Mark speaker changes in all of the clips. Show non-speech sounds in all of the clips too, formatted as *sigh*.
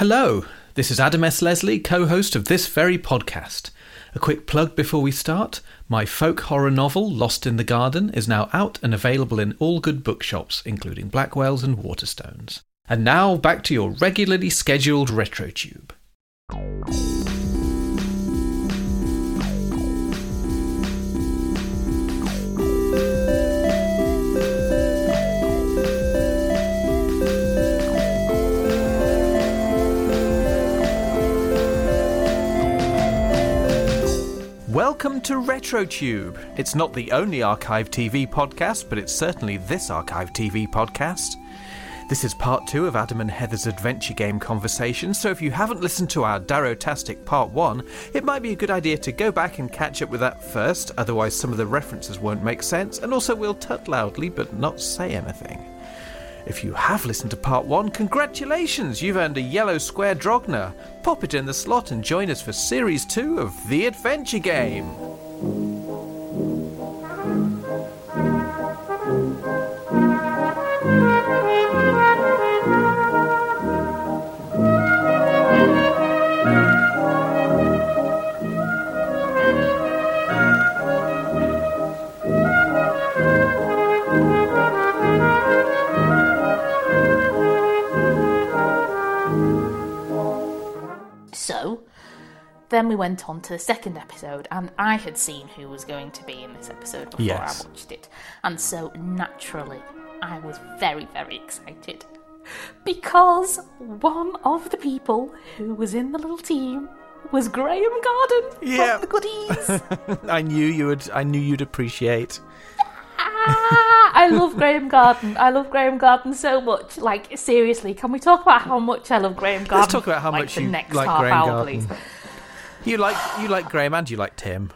Speaker 1: Hello, this is Adam S. Leslie, co host of this very podcast. A quick plug before we start my folk horror novel, Lost in the Garden, is now out and available in all good bookshops, including Blackwell's and Waterstones. And now back to your regularly scheduled RetroTube. Welcome to RetroTube. It's not the only Archive TV podcast, but it's certainly this Archive TV podcast. This is part two of Adam and Heather's adventure game conversation, so if you haven't listened to our Darrow-tastic part one, it might be a good idea to go back and catch up with that first, otherwise, some of the references won't make sense, and also we'll tut loudly but not say anything. If you have listened to part one, congratulations! You've earned a yellow square Drogna. Pop it in the slot and join us for series two of The Adventure Game.
Speaker 2: Then we went on to the second episode, and I had seen who was going to be in this episode before
Speaker 1: Yes.
Speaker 2: I watched it. And so, naturally, I was very, very excited. Because one of the people who was in the little team was Graham Garden
Speaker 1: Yeah.
Speaker 2: from the Goodies. *laughs*
Speaker 1: I knew you would. I knew you'd appreciate.
Speaker 2: ah, I love Graham Garden. I love Graham Garden so much. Like, seriously, can we talk about how much I love Graham Garden?
Speaker 1: Let's talk about how
Speaker 2: like,
Speaker 1: much
Speaker 2: the
Speaker 1: you
Speaker 2: next
Speaker 1: like
Speaker 2: half
Speaker 1: Graham
Speaker 2: hour,
Speaker 1: Garden.
Speaker 2: please.
Speaker 1: You like you like Graham and you like Tim.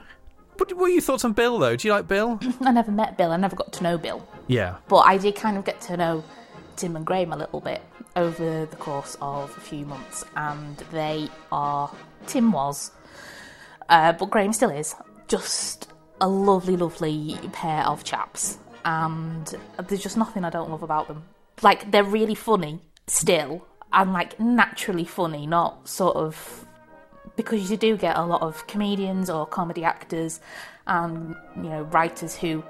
Speaker 1: What, what were your thoughts on Bill though? Do you like Bill? *clears throat*
Speaker 2: I never met Bill. I never got to know Bill.
Speaker 1: yeah.
Speaker 2: But I did kind of get to know Tim and Graham a little bit over the course of a few months, and they are. Tim was, uh, but Graham still is, just a lovely, lovely pair of chaps. And there's just nothing I don't love about them. Like, they're really funny still, and like naturally funny, not sort of because you do get a lot of comedians or comedy actors and you know writers who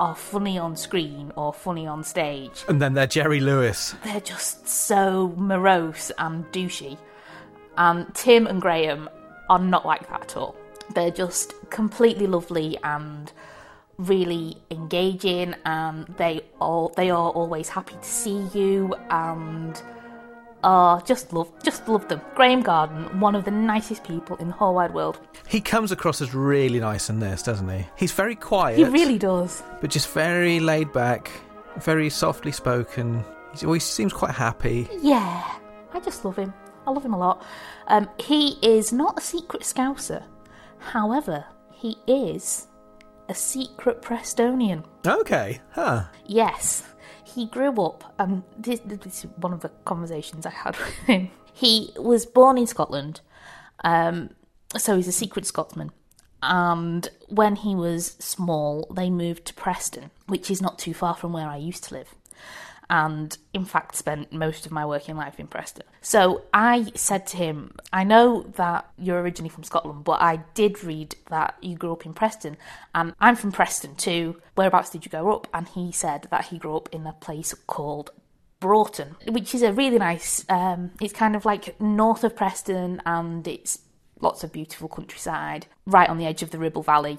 Speaker 2: are funny on screen or funny on stage.
Speaker 1: And then they're Jerry Lewis.
Speaker 2: they're just so morose and douchey. And tim and graham are not like that at all. They're just completely lovely and really engaging and they all they are always happy to see you and uh, just love just love them graham garden one of the nicest people in the whole wide world
Speaker 1: He comes across as really nice in this, doesn't he? He's very quiet.
Speaker 2: he really does
Speaker 1: but just very laid back, very softly spoken. He always seems quite happy.
Speaker 2: Yeah, I just love him. I love him a lot. Um, he is not a secret scouser. However, he is a secret Prestonian.
Speaker 1: Okay, huh?
Speaker 2: Yes, he grew up, and this, this is one of the conversations I had *laughs* with him. He was born in Scotland, um, so he's a secret Scotsman. And when he was small, they moved to Preston, which is not too far from where I used to live. And in fact, spent most of my working life in Preston. So I said to him, I know that you're originally from Scotland, but I did read that you grew up in Preston. And I'm from Preston too. Whereabouts did you grow up? And he said that he grew up in a place called Broughton, which is a really nice. Um, it's kind of like north of Preston, and it's lots of beautiful countryside right on the edge of the Ribble Valley.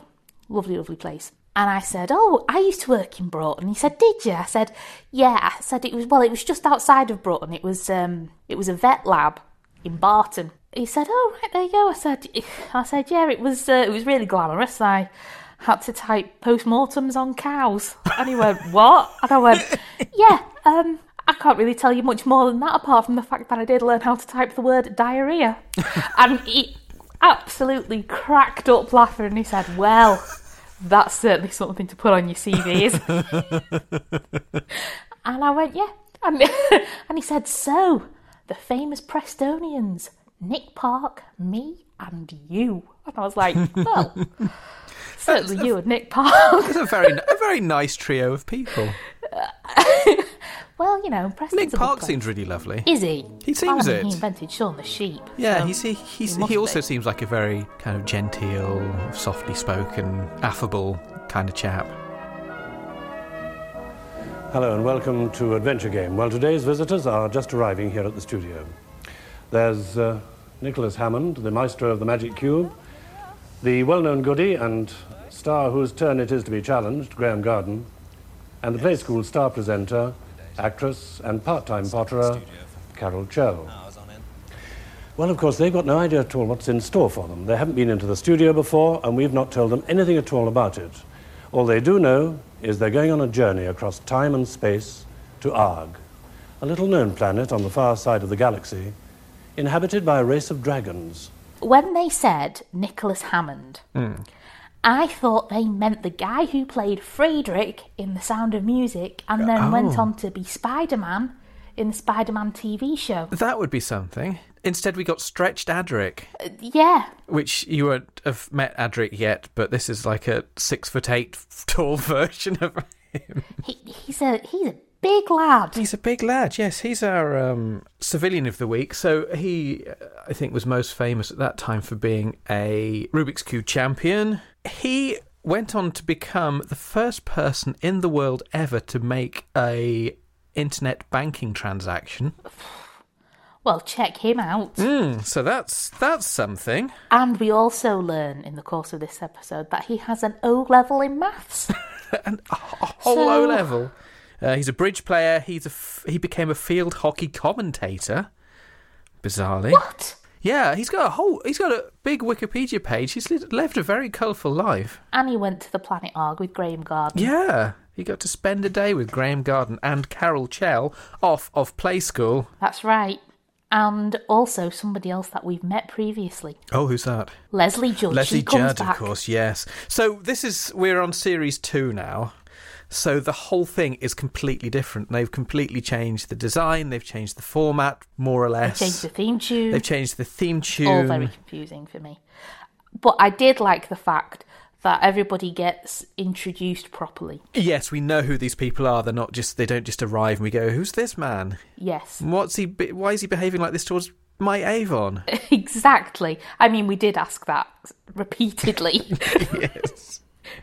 Speaker 2: Lovely, lovely place. And I said, "Oh, I used to work in Broughton." He said, "Did you?" I said, "Yeah." I said it was well, it was just outside of Broughton. It was um, it was a vet lab in Barton. He said, "Oh, right there you go." I said, *laughs* "I said, yeah, it was uh, it was really glamorous." I had to type postmortems on cows, and he went, *laughs* "What?" And I went, "Yeah, um, I can't really tell you much more than that, apart from the fact that I did learn how to type the word diarrhea." *laughs* and he absolutely cracked up laughing, and he said, "Well." That's certainly something to put on your CVs. *laughs* and I went, yeah. And, *laughs* and he said, so, the famous Prestonians, Nick Park, me, and you. And I was like, well, certainly you and Nick Park. *laughs*
Speaker 1: It's a very, a very nice trio of people. *laughs*
Speaker 2: Well, you know, Preston's
Speaker 1: Nick
Speaker 2: a good
Speaker 1: Park
Speaker 2: place.
Speaker 1: seems really lovely.
Speaker 2: Is he?
Speaker 1: He seems
Speaker 2: well, I mean,
Speaker 1: it.
Speaker 2: He invented Shaun the Sheep.
Speaker 1: Yeah,
Speaker 2: so
Speaker 1: he's he, he's,
Speaker 2: must
Speaker 1: he also
Speaker 2: be.
Speaker 1: seems like a very kind of genteel, softly spoken, affable kind of chap.
Speaker 3: Hello and welcome to Adventure Game. Well, today's visitors are just arriving here at the studio. There's uh, Nicholas Hammond, the maestro of the Magic Cube, the well-known goody and star whose turn it is to be challenged, Graham Garden, and the Play School star presenter, actress and part-time potterer, Carol Chell. Well, of course, they've got no idea at all what's in store for them. They haven't been into the studio before, and we've not told them anything at all about it. All they do know is they're going on a journey across time and space to Arg, a little known planet on the far side of the galaxy, inhabited by a race of dragons.
Speaker 2: When they said Nicholas Hammond,
Speaker 1: Hmm.
Speaker 2: I thought they meant the guy who played Friedrich in The Sound of Music and then went
Speaker 1: Oh.
Speaker 2: on to be Spider Man in the Spider Man TV show.
Speaker 1: That would be something. Instead, we got Stretched Adric,
Speaker 2: Yeah,
Speaker 1: which you won't have met Adric yet, but this is like a six foot eight *laughs* tall version of him.
Speaker 2: he, he's a he's a big lad.
Speaker 1: He's a big lad, yes. He's our um, civilian of the week. So he, uh, I think, was most famous at that time for being a Rubik's Cube champion. He went on to become the first person in the world ever to make a internet banking transaction.
Speaker 2: Well, check him out.
Speaker 1: Mm, so that's that's something.
Speaker 2: And we also learn in the course of this episode that he has an O level in maths. *laughs*
Speaker 1: an, a whole
Speaker 2: So-
Speaker 1: O level. Uh, he's a bridge player. He's a f- he became a field hockey commentator. Bizarrely,
Speaker 2: what?
Speaker 1: yeah, he's got a whole he's got a big Wikipedia page. He's lived a very colourful life.
Speaker 2: And he went to the planet Arg with Graham Garden.
Speaker 1: Yeah, he got to spend a day with Graham Garden and Carol Chell off of Play School.
Speaker 2: That's right. And also somebody else that we've met previously,
Speaker 1: Oh, who's that?
Speaker 2: Leslie Judge.
Speaker 1: Leslie Judd,
Speaker 2: back.
Speaker 1: of course, yes. So this is we're on series two now. So the whole thing is completely different. They've completely changed the design. They've changed the format, more or less.
Speaker 2: They
Speaker 1: less.
Speaker 2: changed the theme tune.
Speaker 1: They've changed the theme tune.
Speaker 2: all very confusing for me. But I did like the fact that everybody gets introduced properly.
Speaker 1: Yes, we know who these people are. They're not just. They don't just arrive and we go, "Who's this man?
Speaker 2: Yes,
Speaker 1: What's he? be- Why is he behaving like this towards my Avon?" *laughs*
Speaker 2: exactly. I mean, we did ask that repeatedly *laughs*
Speaker 1: yes.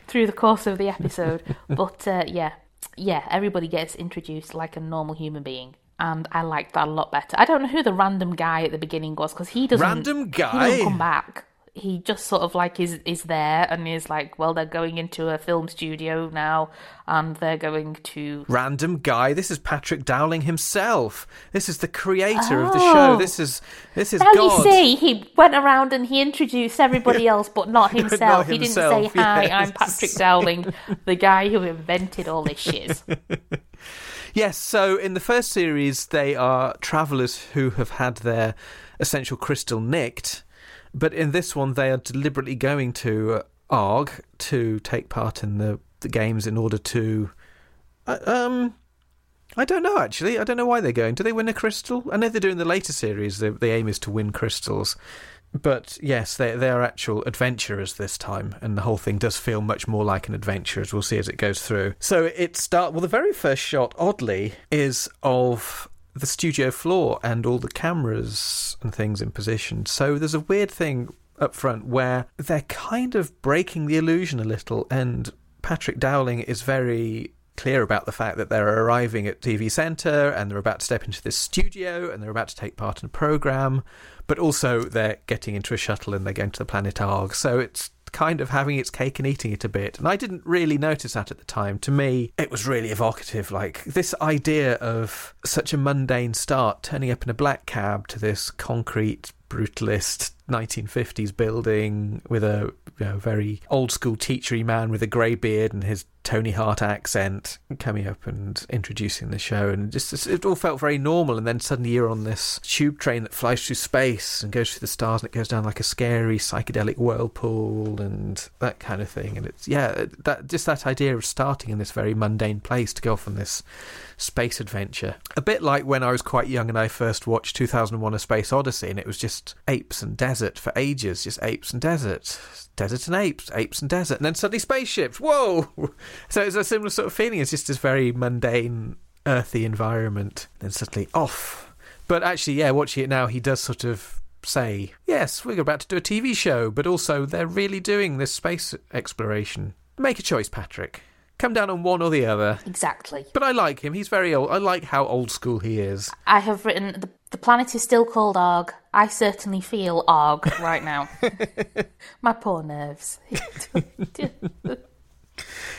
Speaker 2: Through the course of the episode. *laughs* But uh, yeah, yeah, everybody gets introduced like a normal human being. And I liked that a lot better. I don't know who the random guy at the beginning was because he doesn't.
Speaker 1: Random
Speaker 2: He
Speaker 1: guy?
Speaker 2: doesn't come back. He just sort of like is is there and is like, well, they're going into a film studio now, and they're going to
Speaker 1: Random guy. This is Patrick Dowling himself. This is the creator of the show.
Speaker 2: Oh.
Speaker 1: This is this is
Speaker 2: Now
Speaker 1: God.
Speaker 2: you see, he went around and he introduced everybody else, but not *laughs* himself.
Speaker 1: Not
Speaker 2: he didn't
Speaker 1: himself,
Speaker 2: say, "Hi, I'm. Patrick Dowling, the guy who invented all this shit." *laughs*
Speaker 1: Yes, so in the first series, they are travellers who have had their essential crystal nicked, but in this one, they are deliberately going to uh, Arg to take part in the, the games in order to. Uh, um, I don't know actually. I don't know why they're going. Do they win a crystal? I know they do in the later series. The, the aim is to win crystals. But yes, they they are actual adventurers this time, and the whole thing does feel much more like an adventure, as we'll see as it goes through. So it start well. The very first shot, oddly, is of the studio floor and all the cameras and things in position. So there's a weird thing up front where they're kind of breaking the illusion a little, and Patrick Dowling is very clear about the fact that they're arriving at TV Centre and they're about to step into this studio and they're about to take part in a program, but also they're getting into a shuttle and they're going to the planet Arg. So it's kind of having its cake and eating it a bit. And I didn't really notice that at the time. To me, it was really evocative. Like this idea of such a mundane start, turning up in a black cab to this concrete brutalist 1950s building with a you know, very old school teachery man with a grey beard and his Tony Hart accent coming up and introducing the show, and just it all felt very normal. And then suddenly you're on this tube train that flies through space and goes through the stars, and it goes down like a scary psychedelic whirlpool and that kind of thing. And it's yeah, that just that idea of starting in this very mundane place to go off on this space adventure. A bit like when I was quite young and I first watched 2001: A Space Odyssey, and it was just apes and desert for ages, just apes and desert, desert and apes, apes and desert, and then suddenly spaceships. Whoa! *laughs* So it's a similar sort of feeling. It's just this very mundane earthy environment, then suddenly off. But actually, yeah, watching it now, he does sort of say, yes, we're about to do a TV show, but also they're really doing this space exploration. Make a choice, Patrick. Come down on one or the other.
Speaker 2: Exactly.
Speaker 1: But I like him. He's very old. I like how old school he is.
Speaker 2: I have written the, the planet is still called Arg. I certainly feel Arg *laughs* right now. *laughs* My poor nerves. *laughs*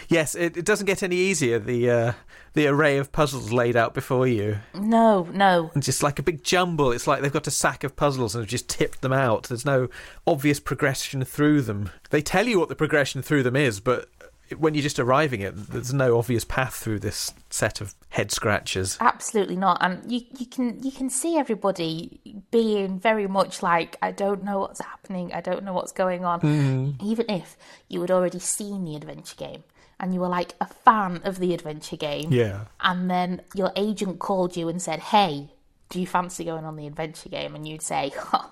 Speaker 1: Yes, it, it doesn't get any easier. The uh, the array of puzzles laid out before you,
Speaker 2: no, no.
Speaker 1: and just like a big jumble. It's like they've got a sack of puzzles and have just tipped them out. There's no obvious progression through them. They tell you what the progression through them is, but when you're just arriving at, there's no obvious path through this set of head scratchers.
Speaker 2: Absolutely not. And you, you can you can see everybody being very much like, I don't know what's happening, I don't know what's going on. Mm-hmm. Even if you had already seen the adventure game and you were like a fan of the adventure game.
Speaker 1: Yeah.
Speaker 2: And then your agent called you and said, Hey, do you fancy going on the adventure game? And you'd say, oh,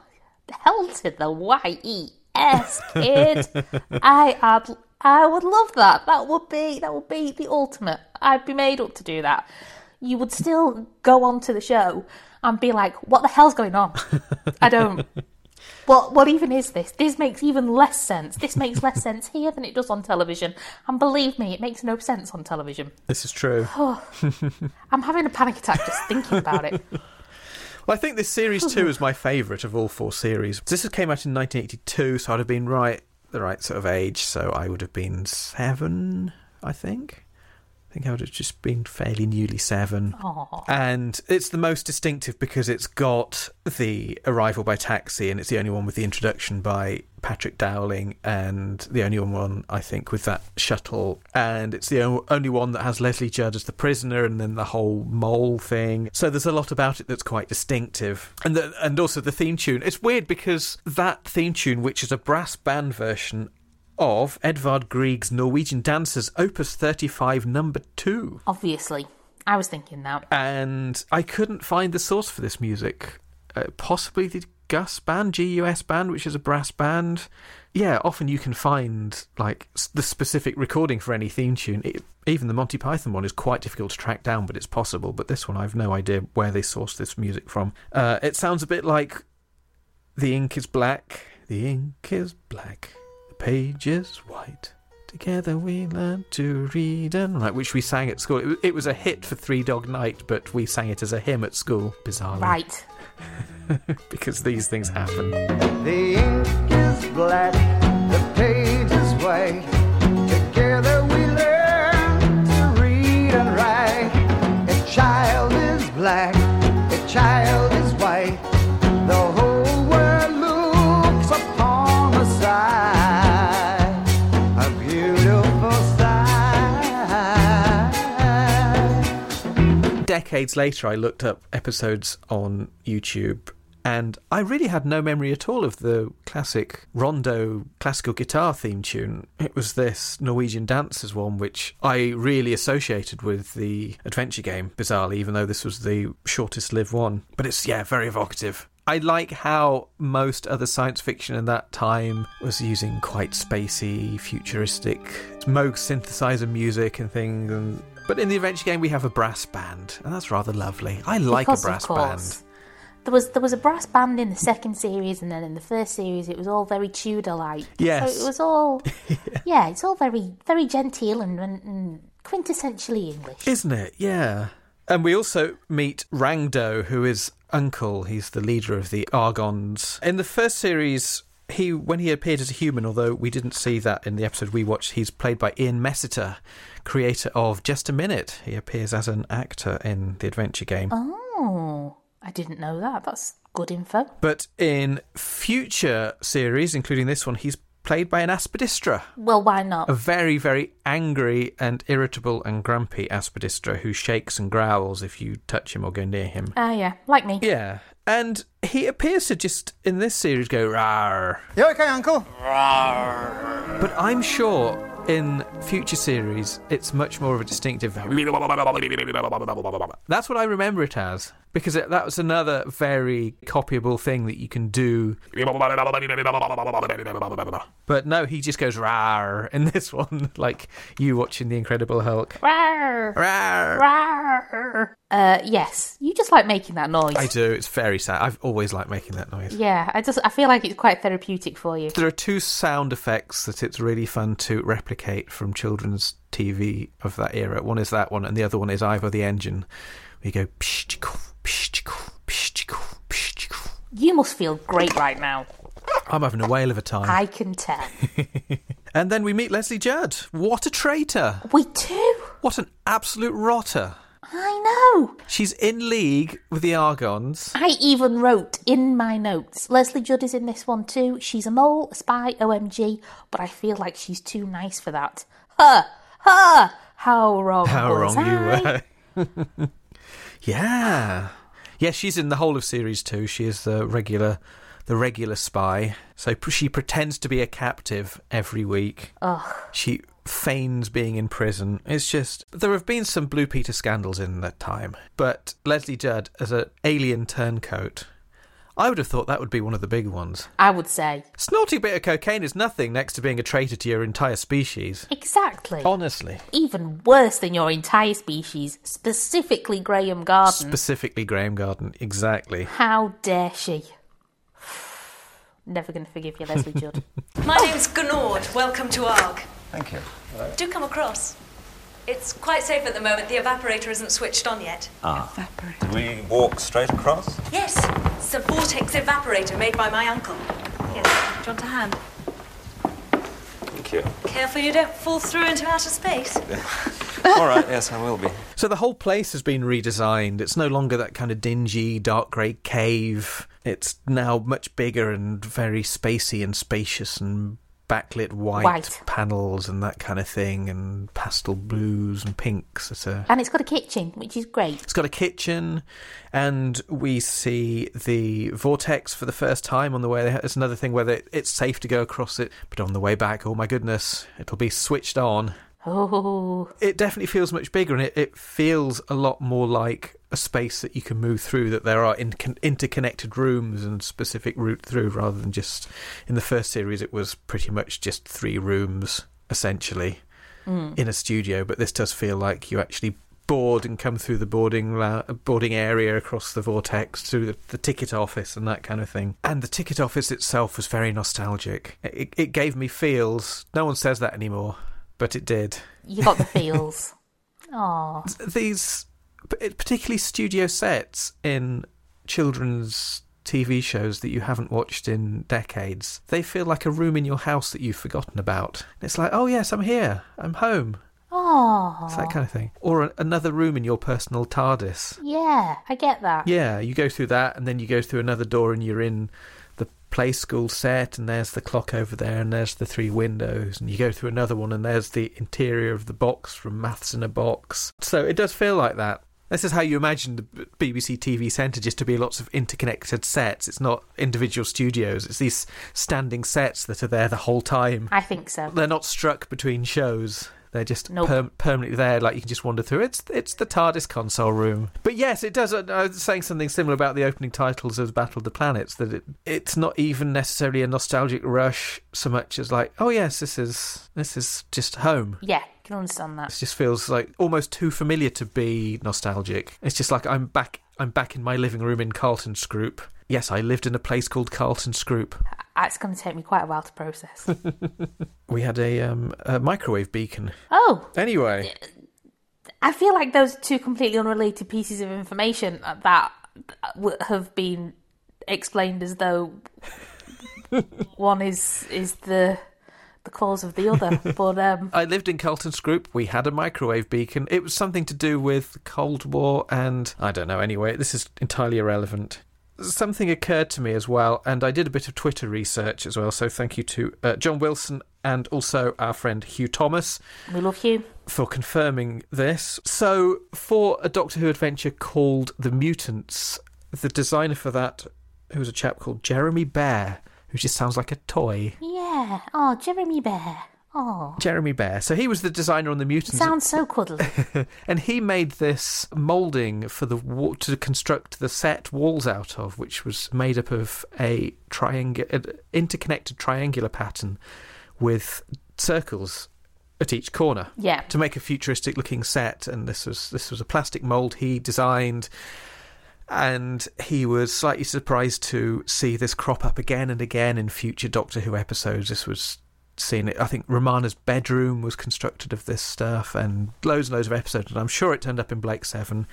Speaker 2: hell to the Y-E-S, kid. *laughs* I had I would love that. That would be that would be the ultimate. I'd be made up to do that. You would still go on to the show and be like, "What the hell's going on? *laughs* I don't. What what even is this? This makes even less sense. This makes less sense here than it does on television. And believe me, it makes no sense on television.
Speaker 1: This is true. *sighs*
Speaker 2: I'm having a panic attack just thinking about it. *laughs*
Speaker 1: Well, I think this series two *sighs* is my favourite of all four series. This came out in 1982, so I'd have been right the right sort of age. So I would have been seven, I think. I think I would have just been fairly newly seven.
Speaker 2: Aw.
Speaker 1: And it's the most distinctive because it's got the arrival by taxi, and it's the only one with the introduction by Patrick Dowling, and the only one, I think, with that shuttle. And it's the only one that has Leslie Judd as the prisoner, and then the whole mole thing. So there's a lot about it that's quite distinctive. And the, and also the theme tune. It's weird because that theme tune, which is a brass band version of Edvard Grieg's Norwegian Dancers, Opus 35, number two
Speaker 2: Obviously, I was thinking that.
Speaker 1: and I couldn't find the source for this music. Uh, possibly the Gus band, GUS band, which is a brass band. Yeah, often you can find like the specific recording for any theme tune. It, even the Monty Python one is quite difficult to track down, but it's possible. But this one, I've no idea where they sourced this music from. Uh, it sounds a bit like the ink is black. The ink is black. The page is white. Together we learn to read and write, which we sang at school. It, it was a hit for Three Dog Night, but we sang it as a hymn at school, bizarrely.
Speaker 2: Right. *laughs*
Speaker 1: Because these things happen.
Speaker 4: The ink is black, the page is white.
Speaker 1: Decades later, I looked up episodes on YouTube. And I really had no memory at all of the classic rondo classical guitar theme tune. It was this Norwegian Dancers one, which I really associated with the adventure game, bizarrely, even though this was the shortest lived one. But it's, yeah, very evocative. I like how most other science fiction in that time was using quite spacey, futuristic Moog synthesizer music and things. And but in the adventure game, we have a brass band, and that's rather lovely. I like
Speaker 2: Because
Speaker 1: a brass band.
Speaker 2: There was there was a brass band in the second series, and then in the first series, it was all very Tudor like.
Speaker 1: Yes.
Speaker 2: So it was all, *laughs* yeah. it's all very very genteel and, and quintessentially English.
Speaker 1: Isn't it? Yeah. And we also meet Rangdo, who is Uncle. He's the leader of the Argonds. In the first series, he when he appeared as a human, although we didn't see that in the episode we watched, he's played by Ian Messiter, creator of Just a Minute. He appears as an actor in the adventure game.
Speaker 2: oh, I didn't know that. That's good info.
Speaker 1: But in future series, including this one, he's played by an Aspidistra.
Speaker 2: Well, why not?
Speaker 1: A very, very angry and irritable and grumpy Aspidistra who shakes and growls if you touch him or go near him.
Speaker 2: Ah, yeah, like me.
Speaker 1: Yeah. And he appears to just, in this series, go rawr.
Speaker 4: You okay, Uncle?
Speaker 1: But I'm sure in future series, it's much more of a distinctive. That's what I remember it as because it, that was another very copyable thing that you can do. But no, he just goes rar in this one, *laughs* like you watching The Incredible Hulk.
Speaker 2: Rawr,
Speaker 1: Rar.
Speaker 2: rawr. Uh, yes, you just like making that noise.
Speaker 1: I do. It's very sad. I've always liked making that noise.
Speaker 2: Yeah, I just I feel like it's quite therapeutic for you.
Speaker 1: There are two sound effects that it's really fun to replicate from children's TV of that era. One is that one, and the other one is Ivor the Engine. We go. psh-chicoo.
Speaker 2: You must feel great right now.
Speaker 1: I'm having a whale of a time.
Speaker 2: I can tell. *laughs*
Speaker 1: And then we meet Leslie Judd. What a traitor!
Speaker 2: we do.
Speaker 1: What an absolute rotter!
Speaker 2: I know.
Speaker 1: She's in league with the Argonds.
Speaker 2: I even wrote in my notes Leslie Judd is in this one too. She's a mole, a spy, OMG, but I feel like she's too nice for that. Her! Her! How wrong
Speaker 1: How wrong
Speaker 2: I?
Speaker 1: you were. *laughs* yeah. Yeah, she's in the whole of series two. She is the regular the regular spy. So she pretends to be a captive every week.
Speaker 2: Ugh.
Speaker 1: She feigns being in prison. It's just there have been some Blue Peter scandals in that time, but Leslie Judd as an alien turncoat, I would have thought that would be one of the big ones.
Speaker 2: I would say.
Speaker 1: Snorting a bit of cocaine is nothing next to being a traitor to your entire species.
Speaker 2: Exactly.
Speaker 1: Honestly.
Speaker 2: Even worse than your entire species, specifically Graham Garden.
Speaker 1: Specifically Graham Garden, exactly.
Speaker 2: How dare she? *sighs* Never going to forgive you, Leslie Judd. *laughs*
Speaker 5: My name's Gunord. Welcome to ARG.
Speaker 6: Thank you.
Speaker 5: Do come across. It's quite safe at the moment. The evaporator isn't switched on yet. Ah. Evaporator.
Speaker 6: Do we walk straight across?
Speaker 5: Yes, it's a vortex evaporator made by my uncle. Yes, do you want a hand?
Speaker 6: Thank you.
Speaker 5: Careful you don't fall through into outer space. *laughs*
Speaker 6: All right, yes, I will be.
Speaker 1: So the whole place has been redesigned. It's no longer that kind of dingy, dark grey cave. It's now much bigger and very spacey and spacious and backlit white,
Speaker 2: White.
Speaker 1: panels and that kind of thing and pastel blues and pinks. It's a
Speaker 2: and it's got a kitchen, which is great.
Speaker 1: It's got a kitchen, and we see the vortex for the first time on the way there. It's another thing where it's safe to go across it, but on the way back, oh my goodness, it'll be switched on.
Speaker 2: Oh,
Speaker 1: It definitely feels much bigger, and it, it feels a lot more like a space that you can move through. That there are in, interconnected rooms and specific route through, rather than just in the first series. It was pretty much just three rooms essentially hmm. in a studio, but this does feel like you actually board and come through the boarding la- boarding area across the vortex through the, the ticket office and that kind of thing. And the ticket office itself was very nostalgic. It, it gave me feels. No one says that anymore, but it did.
Speaker 2: you got the *laughs* feels. Oh,
Speaker 1: These, particularly studio sets in children's TV shows that you haven't watched in decades, they feel like a room in your house that you've forgotten about. It's like, oh yes, I'm here, I'm home.
Speaker 2: oh,
Speaker 1: It's that kind of thing. Or a, another room in your personal TARDIS.
Speaker 2: yeah, I get that.
Speaker 1: Yeah, you go through that, and then you go through another door, and you're in the play school set, and there's the clock over there, and there's the three windows, and you go through another one, and there's the interior of the box from Maths in a Box. So it does feel like that. This is how you imagine the BBC TV Centre just to be lots of interconnected sets. It's not individual studios. It's these standing sets that are there the whole time.
Speaker 2: I think so.
Speaker 1: They're not struck between shows. They're just
Speaker 2: Nope.
Speaker 1: perm- permanently there, like you can just wander through. It's it's the TARDIS console room. But yes, it does. I was saying something similar about the opening titles of Battle of the Planets. That it it's not even necessarily a nostalgic rush so much as like, oh yes, this is this is just home.
Speaker 2: Yeah, can understand that.
Speaker 1: It just feels like almost too familiar to be nostalgic. It's just like I'm back. I'm back in my living room in Carlton Scroop. Yes, I lived in a place called Carlton Scroop.
Speaker 2: Uh, It's going to take me quite a while to process. *laughs*
Speaker 1: We had a, um, a microwave beacon.
Speaker 2: oh,
Speaker 1: Anyway,
Speaker 2: I feel like those are two completely unrelated pieces of information that have been explained as though *laughs* one is is the the cause of the other. *laughs* But um,
Speaker 1: I lived in Carlton Scroop. We had a microwave beacon. It was something to do with the Cold War, and I don't know. Anyway, this is entirely irrelevant. Something occurred to me as well, and I did a bit of Twitter research as well. So thank you to uh, John Wilson and also our friend Hugh Thomas
Speaker 2: we love you.
Speaker 1: for confirming this. So, for a Doctor Who adventure called The Mutants, the designer for that, who was a chap called Jeremy Bear, who just sounds like a toy.
Speaker 2: Yeah. Oh, Jeremy Bear. Oh,
Speaker 1: Jeremy Bear. So he was the designer on the Mutants.
Speaker 2: sounds so cuddly. *laughs*
Speaker 1: and he made this molding for the wa- to construct the set walls out of, which was made up of a triangular, interconnected triangular pattern with circles at each corner
Speaker 2: Yeah.
Speaker 1: to make a futuristic looking set. And this was this was a plastic mold he designed. And he was slightly surprised to see this crop up again and again in future Doctor Who episodes. This was seen. I think Romana's bedroom was constructed of this stuff, and loads and loads of episodes. And I'm sure it turned up in Blake Seven.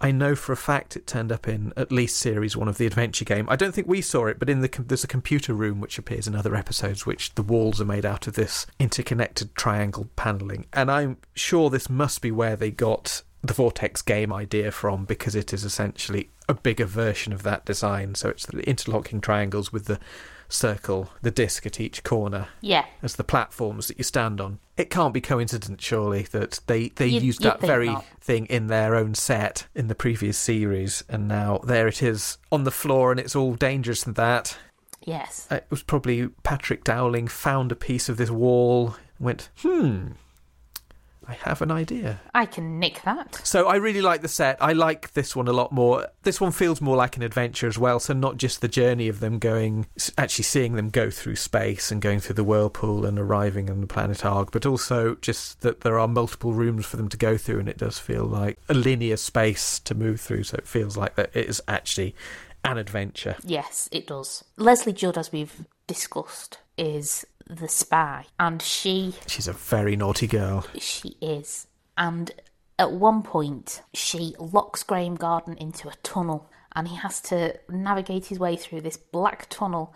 Speaker 1: I know for a fact it turned up in at least series one of the adventure game. I don't think we saw it, but in the there's a computer room which appears in other episodes, which the walls are made out of this interconnected triangle paneling. And I'm sure this must be where they got the Vortex game idea from, because it is essentially a bigger version of that design. So it's the interlocking triangles with the circle, the disc at each corner
Speaker 2: Yeah.
Speaker 1: as the platforms that you stand on. It can't be coincidence, surely, that they, they
Speaker 2: You'd-
Speaker 1: used that very
Speaker 2: not.
Speaker 1: thing in their own set in the previous series, and now there it is on the floor, and it's all dangerous and that.
Speaker 2: Yes.
Speaker 1: It was probably Patrick Dowling found a piece of this wall, went, hmm, I have an idea.
Speaker 2: I can nick that.
Speaker 1: So I really like the set. I like this one a lot more. This one feels more like an adventure as well. So not just the journey of them going, actually seeing them go through space and going through the whirlpool and arriving on the planet Arg, but also just that there are multiple rooms for them to go through, and it does feel like a linear space to move through. So it feels like that it is actually an adventure.
Speaker 2: Yes, it does. Leslie Judd, as we've discussed, is the spy, and she
Speaker 1: She's a very naughty girl.
Speaker 2: she is. And at one point, she locks Graham Garden into a tunnel, and he has to navigate his way through this black tunnel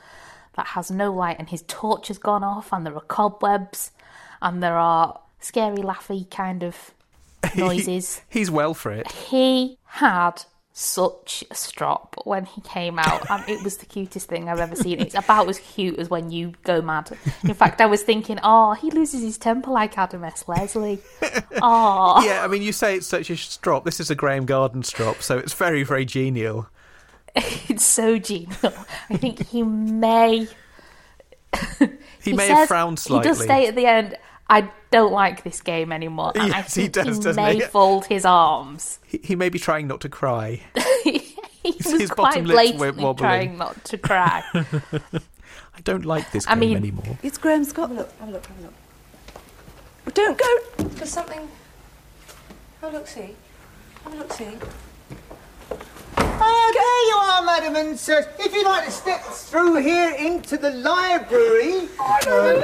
Speaker 2: that has no light, and his torch has gone off, and there are cobwebs, and there are scary, laughy kind of *laughs* noises.
Speaker 1: He's well for it.
Speaker 2: he had such a strop when he came out, and it was the cutest thing I've ever seen. It's about as cute as when you go mad. In fact, I was thinking, oh, he loses his temper like Adam S. Leslie. *laughs* Oh,
Speaker 1: Yeah, I mean, you say it's such a strop. This is a Graham Garden strop, so it's very, very genial. *laughs*
Speaker 2: it's so genial. I think he may.
Speaker 1: He, may have
Speaker 2: says-
Speaker 1: frowned
Speaker 2: He does
Speaker 1: slightly.
Speaker 2: say at the end, "I don't like this game anymore." And I
Speaker 1: Yes, *laughs* he does,
Speaker 2: he
Speaker 1: doesn't
Speaker 2: may
Speaker 1: he? *laughs*
Speaker 2: fold his arms.
Speaker 1: he, he may be trying not to cry. *laughs*
Speaker 2: he was
Speaker 1: his
Speaker 2: quite
Speaker 1: bottom lips were
Speaker 2: blatantly
Speaker 1: wobbling.
Speaker 2: trying not to cry.
Speaker 1: I don't like this
Speaker 2: I
Speaker 1: game
Speaker 2: mean-
Speaker 1: anymore.
Speaker 7: It's Graham Scott. Look, have a look, have a look. Don't go.
Speaker 5: There's something. Oh, look, see. Have a look, see.
Speaker 8: Oh, there you are, madam and sirs. If you'd like to step through here into the library.
Speaker 7: But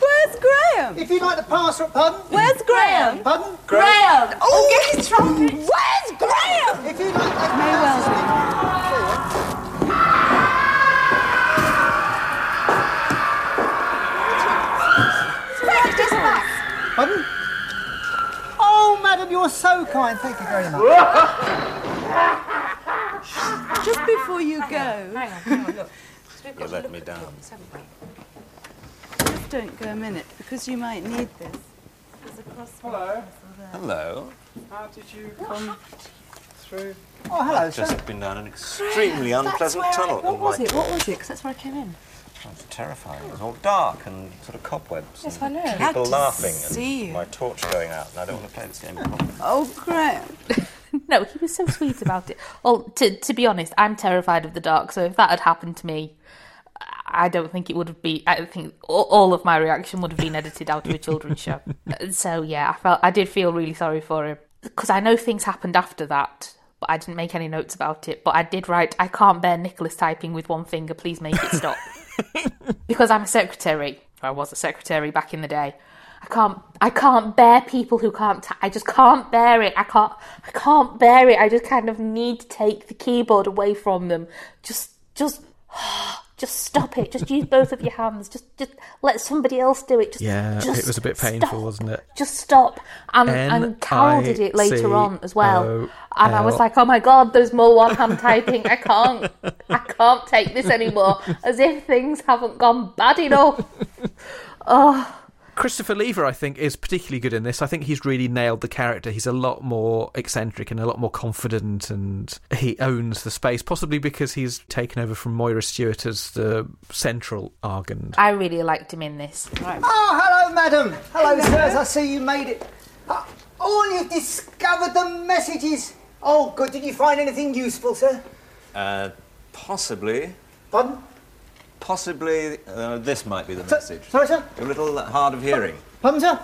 Speaker 7: where's Graham?
Speaker 8: If you'd like to pass, pardon?
Speaker 7: Where's Graham?
Speaker 8: Pardon?
Speaker 7: Graham! Oh, get his trumpet! Where's Graham?
Speaker 8: If you'd like to
Speaker 7: May well be.
Speaker 8: Pardon? Oh, madam, you're so kind. Thank you very much. *laughs*
Speaker 7: Just before you go,
Speaker 5: Hang on, hang on, look.
Speaker 6: You let me down.
Speaker 7: just don't go a minute because you might need this. There's a
Speaker 3: Hello.
Speaker 6: Hello.
Speaker 3: How did you come through?
Speaker 8: Oh, hello, sir.
Speaker 6: Just been down an extremely unpleasant tunnel.
Speaker 5: What
Speaker 6: oh,
Speaker 5: was
Speaker 6: my-
Speaker 5: it? What was it? Because that's where I came in.
Speaker 6: Oh, was terrifying. It was all dark and sort of cobwebs.
Speaker 5: Yes,
Speaker 6: and
Speaker 5: I know.
Speaker 6: People
Speaker 7: to
Speaker 6: laughing
Speaker 7: see
Speaker 6: and
Speaker 7: you.
Speaker 6: my torch going out, and I don't want to play this game anymore.
Speaker 7: Oh, Graham. *laughs* *laughs*
Speaker 2: No, he was so sweet about it. Well, to to be honest, I'm terrified of the dark. So if that had happened to me, I don't think it would have been. I think all, all of my reaction would have been edited out of a children's show. *laughs* So yeah, I felt I did feel really sorry for him because I know things happened after that, but I didn't make any notes about it. But I did write, "I can't bear Nicholas typing with one finger. Please make it stop." *laughs* because I'm a secretary. I was a secretary back in the day. I can't. I can't bear people who can't. T- I just can't bear it. I can't. I can't bear it. I just kind of need to take the keyboard away from them. Just, just, *sighs* just stop it. Just use both of your hands. Just, just let somebody else do it. Just,
Speaker 1: Yeah,
Speaker 2: just
Speaker 1: it was a bit painful,
Speaker 2: stop.
Speaker 1: wasn't it?
Speaker 2: Just stop. And and Carol did it later on as well. And I was like, oh my god, there's more one hand typing. I can't. I can't take this anymore. As if things haven't gone bad enough. *laughs* Oh.
Speaker 1: Christopher Leaver, I think, is particularly good in this. I think he's really nailed the character. He's a lot more eccentric and a lot more confident, and he owns the space, possibly because he's taken over from Moira Stuart as the central Argond.
Speaker 2: I really liked him in this.
Speaker 8: Oh, hello, madam. Hello, sirs. I see you made it. Uh, oh, you've discovered the messages. Oh, good. Did you find anything useful, sir?
Speaker 6: Uh, possibly.
Speaker 8: Pardon?
Speaker 6: Possibly uh, this might be the
Speaker 8: So-
Speaker 6: message.
Speaker 8: Sorry, sir?
Speaker 6: You're a little hard of hearing.
Speaker 8: Pardon, sir?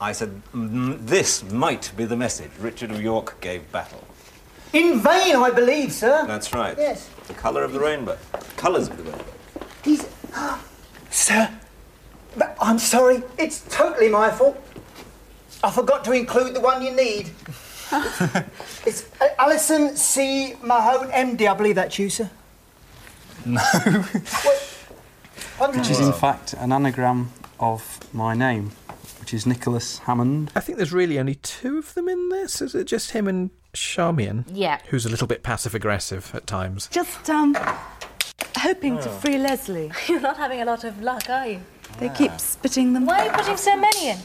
Speaker 6: I said, mm, this might be the message Richard of York gave battle.
Speaker 8: In vain, I believe, sir.
Speaker 6: That's right.
Speaker 8: Yes.
Speaker 6: The colour of the rainbow. Colours of the rainbow.
Speaker 8: He's. *gasps* Sir, but I'm sorry. It's totally my fault. I forgot to include the one you need. *laughs* it's uh, Alison C. Mahone, MD. I believe that's you, sir.
Speaker 9: No.
Speaker 8: Pardon?
Speaker 9: Which is in fact an anagram of my name, which is Nicholas Hammond.
Speaker 1: I think there's really only two of them in this. Is it just him and Charmian?
Speaker 2: Yeah.
Speaker 1: Who's a little bit passive aggressive at times.
Speaker 7: Just um, hoping to free Leslie. *laughs*
Speaker 5: You're not having a lot of luck, are you?
Speaker 7: They keep spitting them.
Speaker 5: Why are you putting so many in?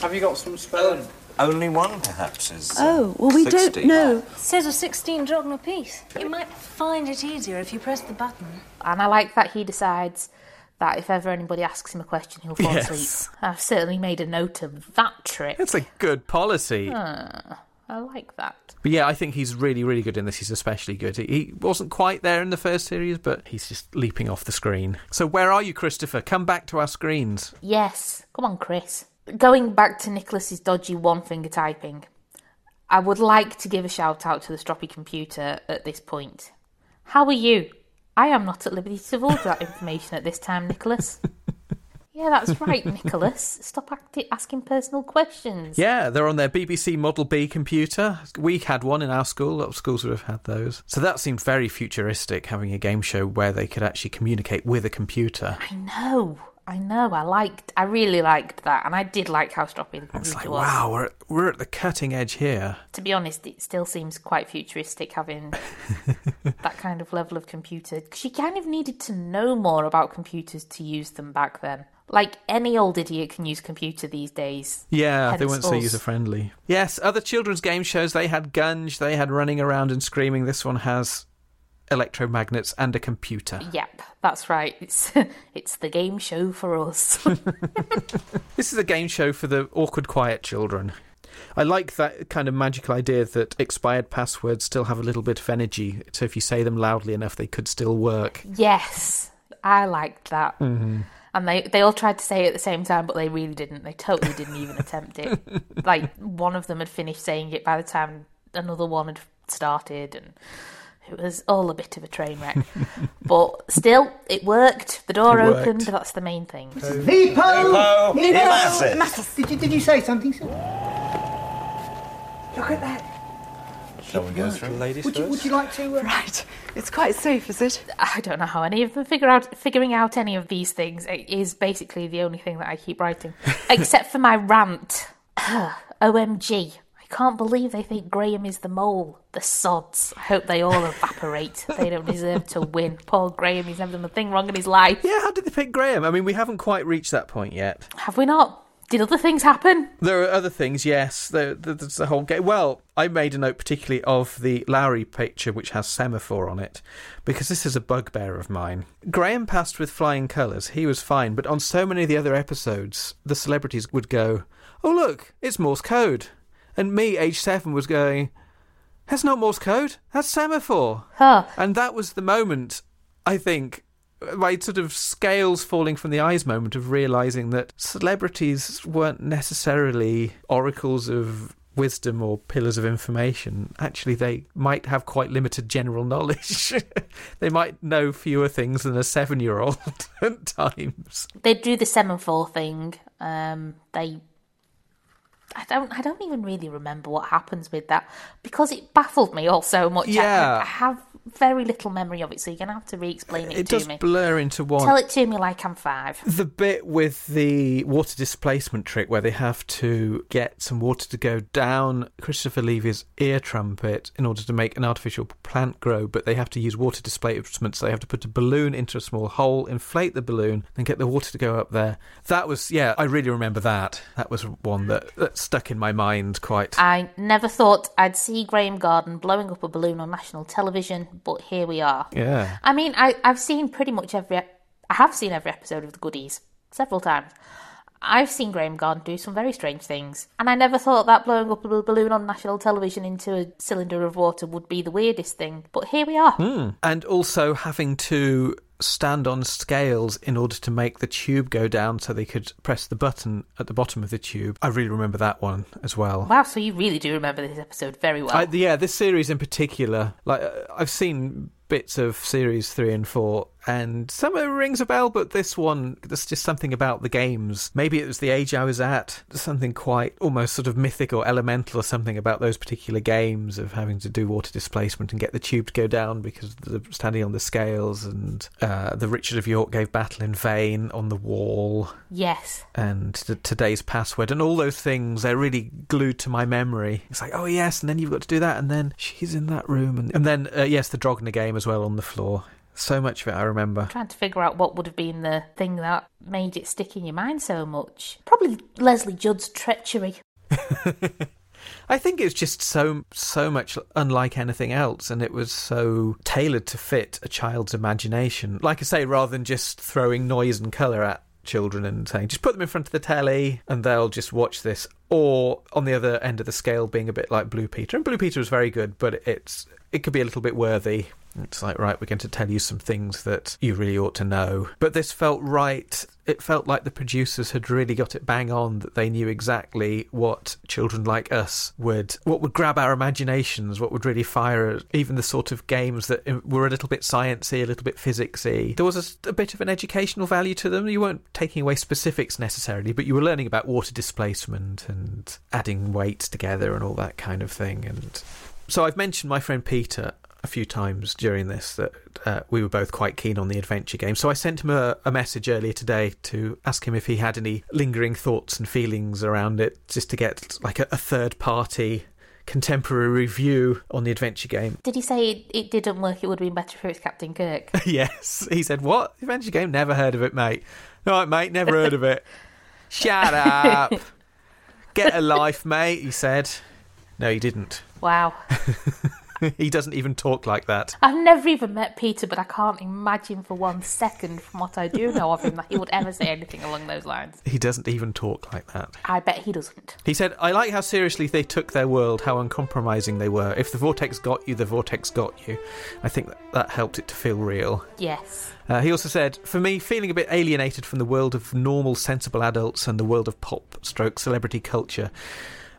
Speaker 9: Have you got some spelling?
Speaker 6: Only one, perhaps, is. uh,
Speaker 7: Oh, well, we
Speaker 6: 60.
Speaker 7: don't know.
Speaker 5: says a 16 drachma piece. You might find it easier if you press the button.
Speaker 2: And I like that he decides that if ever anybody asks him a question, he'll fall
Speaker 1: Yes.
Speaker 2: asleep. I've certainly made a note of that trick.
Speaker 1: It's a good policy.
Speaker 2: Ah, I like that.
Speaker 1: But yeah, I think he's really, really good in this. He's especially good. He- He wasn't quite there in the first series, but he's just leaping off the screen. So where are you, Christopher? Come back to our screens.
Speaker 2: Yes, come on, Chris. Going back to Nicholas's dodgy one finger typing, I would like to give a shout out to the stroppy computer at this point. How are you? I am not at liberty to divulge that information at this time, Nicholas. *laughs* yeah, that's right, Nicholas. Stop asking personal questions.
Speaker 1: Yeah, they're on their BBC Model B computer. We had one in our school. A lot of schools would have had those. So that seemed very futuristic, having a game show where they could actually communicate with a computer.
Speaker 2: I know, I know. I liked, I really liked that, and I did like how computer
Speaker 1: It's like,
Speaker 2: was.
Speaker 1: wow, we're, we're at the cutting edge here.
Speaker 2: To be honest, it still seems quite futuristic having *laughs* that kind of level of computer. She kind of needed to know more about computers to use them back then. Like any old idiot can use computer these days.
Speaker 1: Yeah, they weren't so user friendly. Yes, other children's game shows, they had Gunge, they had running around and screaming. This one has electromagnets and a computer.
Speaker 2: Yep, that's right. It's *laughs* it's the game show for us. *laughs* *laughs*
Speaker 1: This is a game show for the awkward, quiet children. I like that kind of magical idea that expired passwords still have a little bit of energy. So if you say them loudly enough, they could still work.
Speaker 2: yes, I liked that.
Speaker 1: Mhm.
Speaker 2: And they, they all tried to say it at the same time, but they really didn't. They totally didn't even attempt it. Like, one of them had finished saying it by the time another one had started, and it was all a bit of a train wreck. *laughs* but still, it worked. The door
Speaker 8: It worked.
Speaker 2: opened. That's the main thing.
Speaker 8: Hippo!
Speaker 6: Hippo!
Speaker 8: Hippo!
Speaker 6: Massive.
Speaker 8: Did you, did you say something, sir? Look at that.
Speaker 6: Shall we go through?
Speaker 9: Ladies
Speaker 8: Would you, would you like to... Uh...
Speaker 7: Right. It's quite safe, is it?
Speaker 2: I don't know how any of them figure out figuring out any of these things. It is basically the only thing that I keep writing, *laughs* except for my rant. *sighs* OMG! I can't believe they think Graham is the mole. The sods. I hope they all evaporate. they don't deserve to win. Poor Graham. He's never done a thing wrong in his life.
Speaker 1: Yeah, how did they pick Graham? I mean, we haven't quite reached that point yet.
Speaker 2: Have we not? Did other things happen?
Speaker 1: There are other things, yes. There, there- there's the whole game. Well, I made a note particularly of the Lowry picture, which has semaphore on it, because this is a bugbear of mine. Graham passed with flying colours. He was fine, but on so many of the other episodes, the celebrities would go, "Oh look, it's Morse code," and me, age seven, was going, "That's not Morse code. That's semaphore."
Speaker 2: Huh.
Speaker 1: And that was the moment, I think, my sort of scales falling from the eyes moment of realizing that celebrities weren't necessarily oracles of wisdom or pillars of information. Actually, they might have quite limited general knowledge. *laughs* they might know fewer things than a seven year old *laughs* at times.
Speaker 2: They do the semaphore thing. Um, they. I don't. I don't even really remember what happens with that because it baffled me all so much. I-
Speaker 1: Yeah.
Speaker 2: I, have very little memory of it, so you're gonna have to re-explain it,
Speaker 1: It
Speaker 2: to
Speaker 1: does
Speaker 2: me.
Speaker 1: blur into one.
Speaker 2: Tell it to me like I'm five.
Speaker 1: The bit with the water displacement trick where they have to get some water to go down Christopher Leaver's ear trumpet in order to make an artificial plant grow, but they have to use water displacement, so they have to put a balloon into a small hole, inflate the balloon, and get the water to go up there. That was, yeah, I really remember that. That was one that, that stuck in my mind quite.
Speaker 2: I never thought I'd see Graham Garden blowing up a balloon on national television, but here we are.
Speaker 1: Yeah.
Speaker 2: I mean, I, I've seen pretty much every. I have seen every episode of The Goodies several times. I've seen Graham Garden do some very strange things, and I never thought that blowing up a balloon on national television into a cylinder of water would be the weirdest thing. But here we are.
Speaker 1: Hmm. And also having to stand on scales in order to make the tube go down so they could press the button at the bottom of the tube. I really remember that one as well.
Speaker 2: Wow, so you really do remember this episode very well.
Speaker 1: I, yeah, this series in particular, like uh, I've seen bits of series three and four, and some of it rings a bell, but this one, there's just something about the games. Maybe it was the age I was at, something quite almost sort of mythic or elemental or something about those particular games of having to do water displacement and get the tube to go down because of the standing on the scales, and uh, the Richard of York gave battle in vain on the wall
Speaker 2: yes.
Speaker 1: and t- today's password and all those things they're really glued to my memory it's like oh yes and then you've got to do that and then she's in that room and, and then uh, yes the Drogna game as well on the floor so much of it i remember
Speaker 2: Trying to figure out what would have been the thing that made it stick in your mind so much. Probably Lesley Judd's treachery. *laughs*
Speaker 1: i think it's just so so much unlike anything else and it was so tailored to fit a child's imagination like i say rather than just throwing noise and color at children and saying just put them in front of the telly and they'll just watch this or on the other end of the scale being a bit like blue peter and blue peter was very good but it's it could be a little bit worthy it's like right we're going to tell you some things that you really ought to know. But this felt right. It felt like the producers had really got it bang on that they knew exactly what children like us would what would grab our imaginations what would really fire even the sort of games that uh, were a little bit sciencey a little bit physicsy. There was a, a bit of an educational value to them. You weren't taking away specifics necessarily but you were learning about water displacement and adding weights together and all that kind of thing. And so I've mentioned my friend Peter a few times during this that uh, we were both quite keen on the adventure game. So I sent him a, a message earlier today to ask him if he had any lingering thoughts and feelings around it, just to get like a, a third party contemporary review on the adventure game.
Speaker 2: Did he say it, it didn't work? It would have been better if it was Captain Kirk. *laughs*
Speaker 1: yes, he said, "What adventure game? Never heard of it, mate. All right, mate, never heard of it. *laughs* Shut up. *laughs* Get a life, mate." He said. No, he didn't.
Speaker 2: Wow. *laughs*
Speaker 1: he doesn't even talk like that.
Speaker 2: I've never even met Peter, but I can't imagine for one second from what I do know of him that he would ever say anything along those lines.
Speaker 1: He doesn't even talk like that.
Speaker 2: I bet he doesn't.
Speaker 1: He said, I like how seriously they took their world, how uncompromising they were. If the vortex got you, the vortex got you. I think that, that helped it to feel real.
Speaker 2: Yes.
Speaker 1: Uh, he also said, For me, feeling a bit alienated from the world of normal, sensible adults and the world of pop stroke celebrity culture.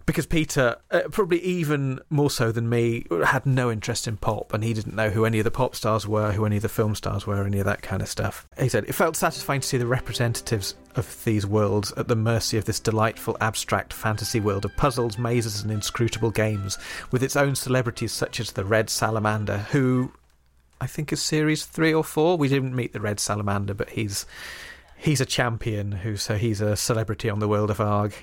Speaker 1: Because Peter, uh, probably even more so than me, had no interest in pop and he didn't know who any of the pop stars were, who any of the film stars were, any of that kind of stuff. He said, It felt satisfying to see the representatives of these worlds at the mercy of this delightful, abstract fantasy world of puzzles, mazes, and inscrutable games, with its own celebrities such as the Red Salamander, who I think is series three or four. We didn't meet the Red Salamander, but he's he's a champion who so he's a celebrity on the world of Arg.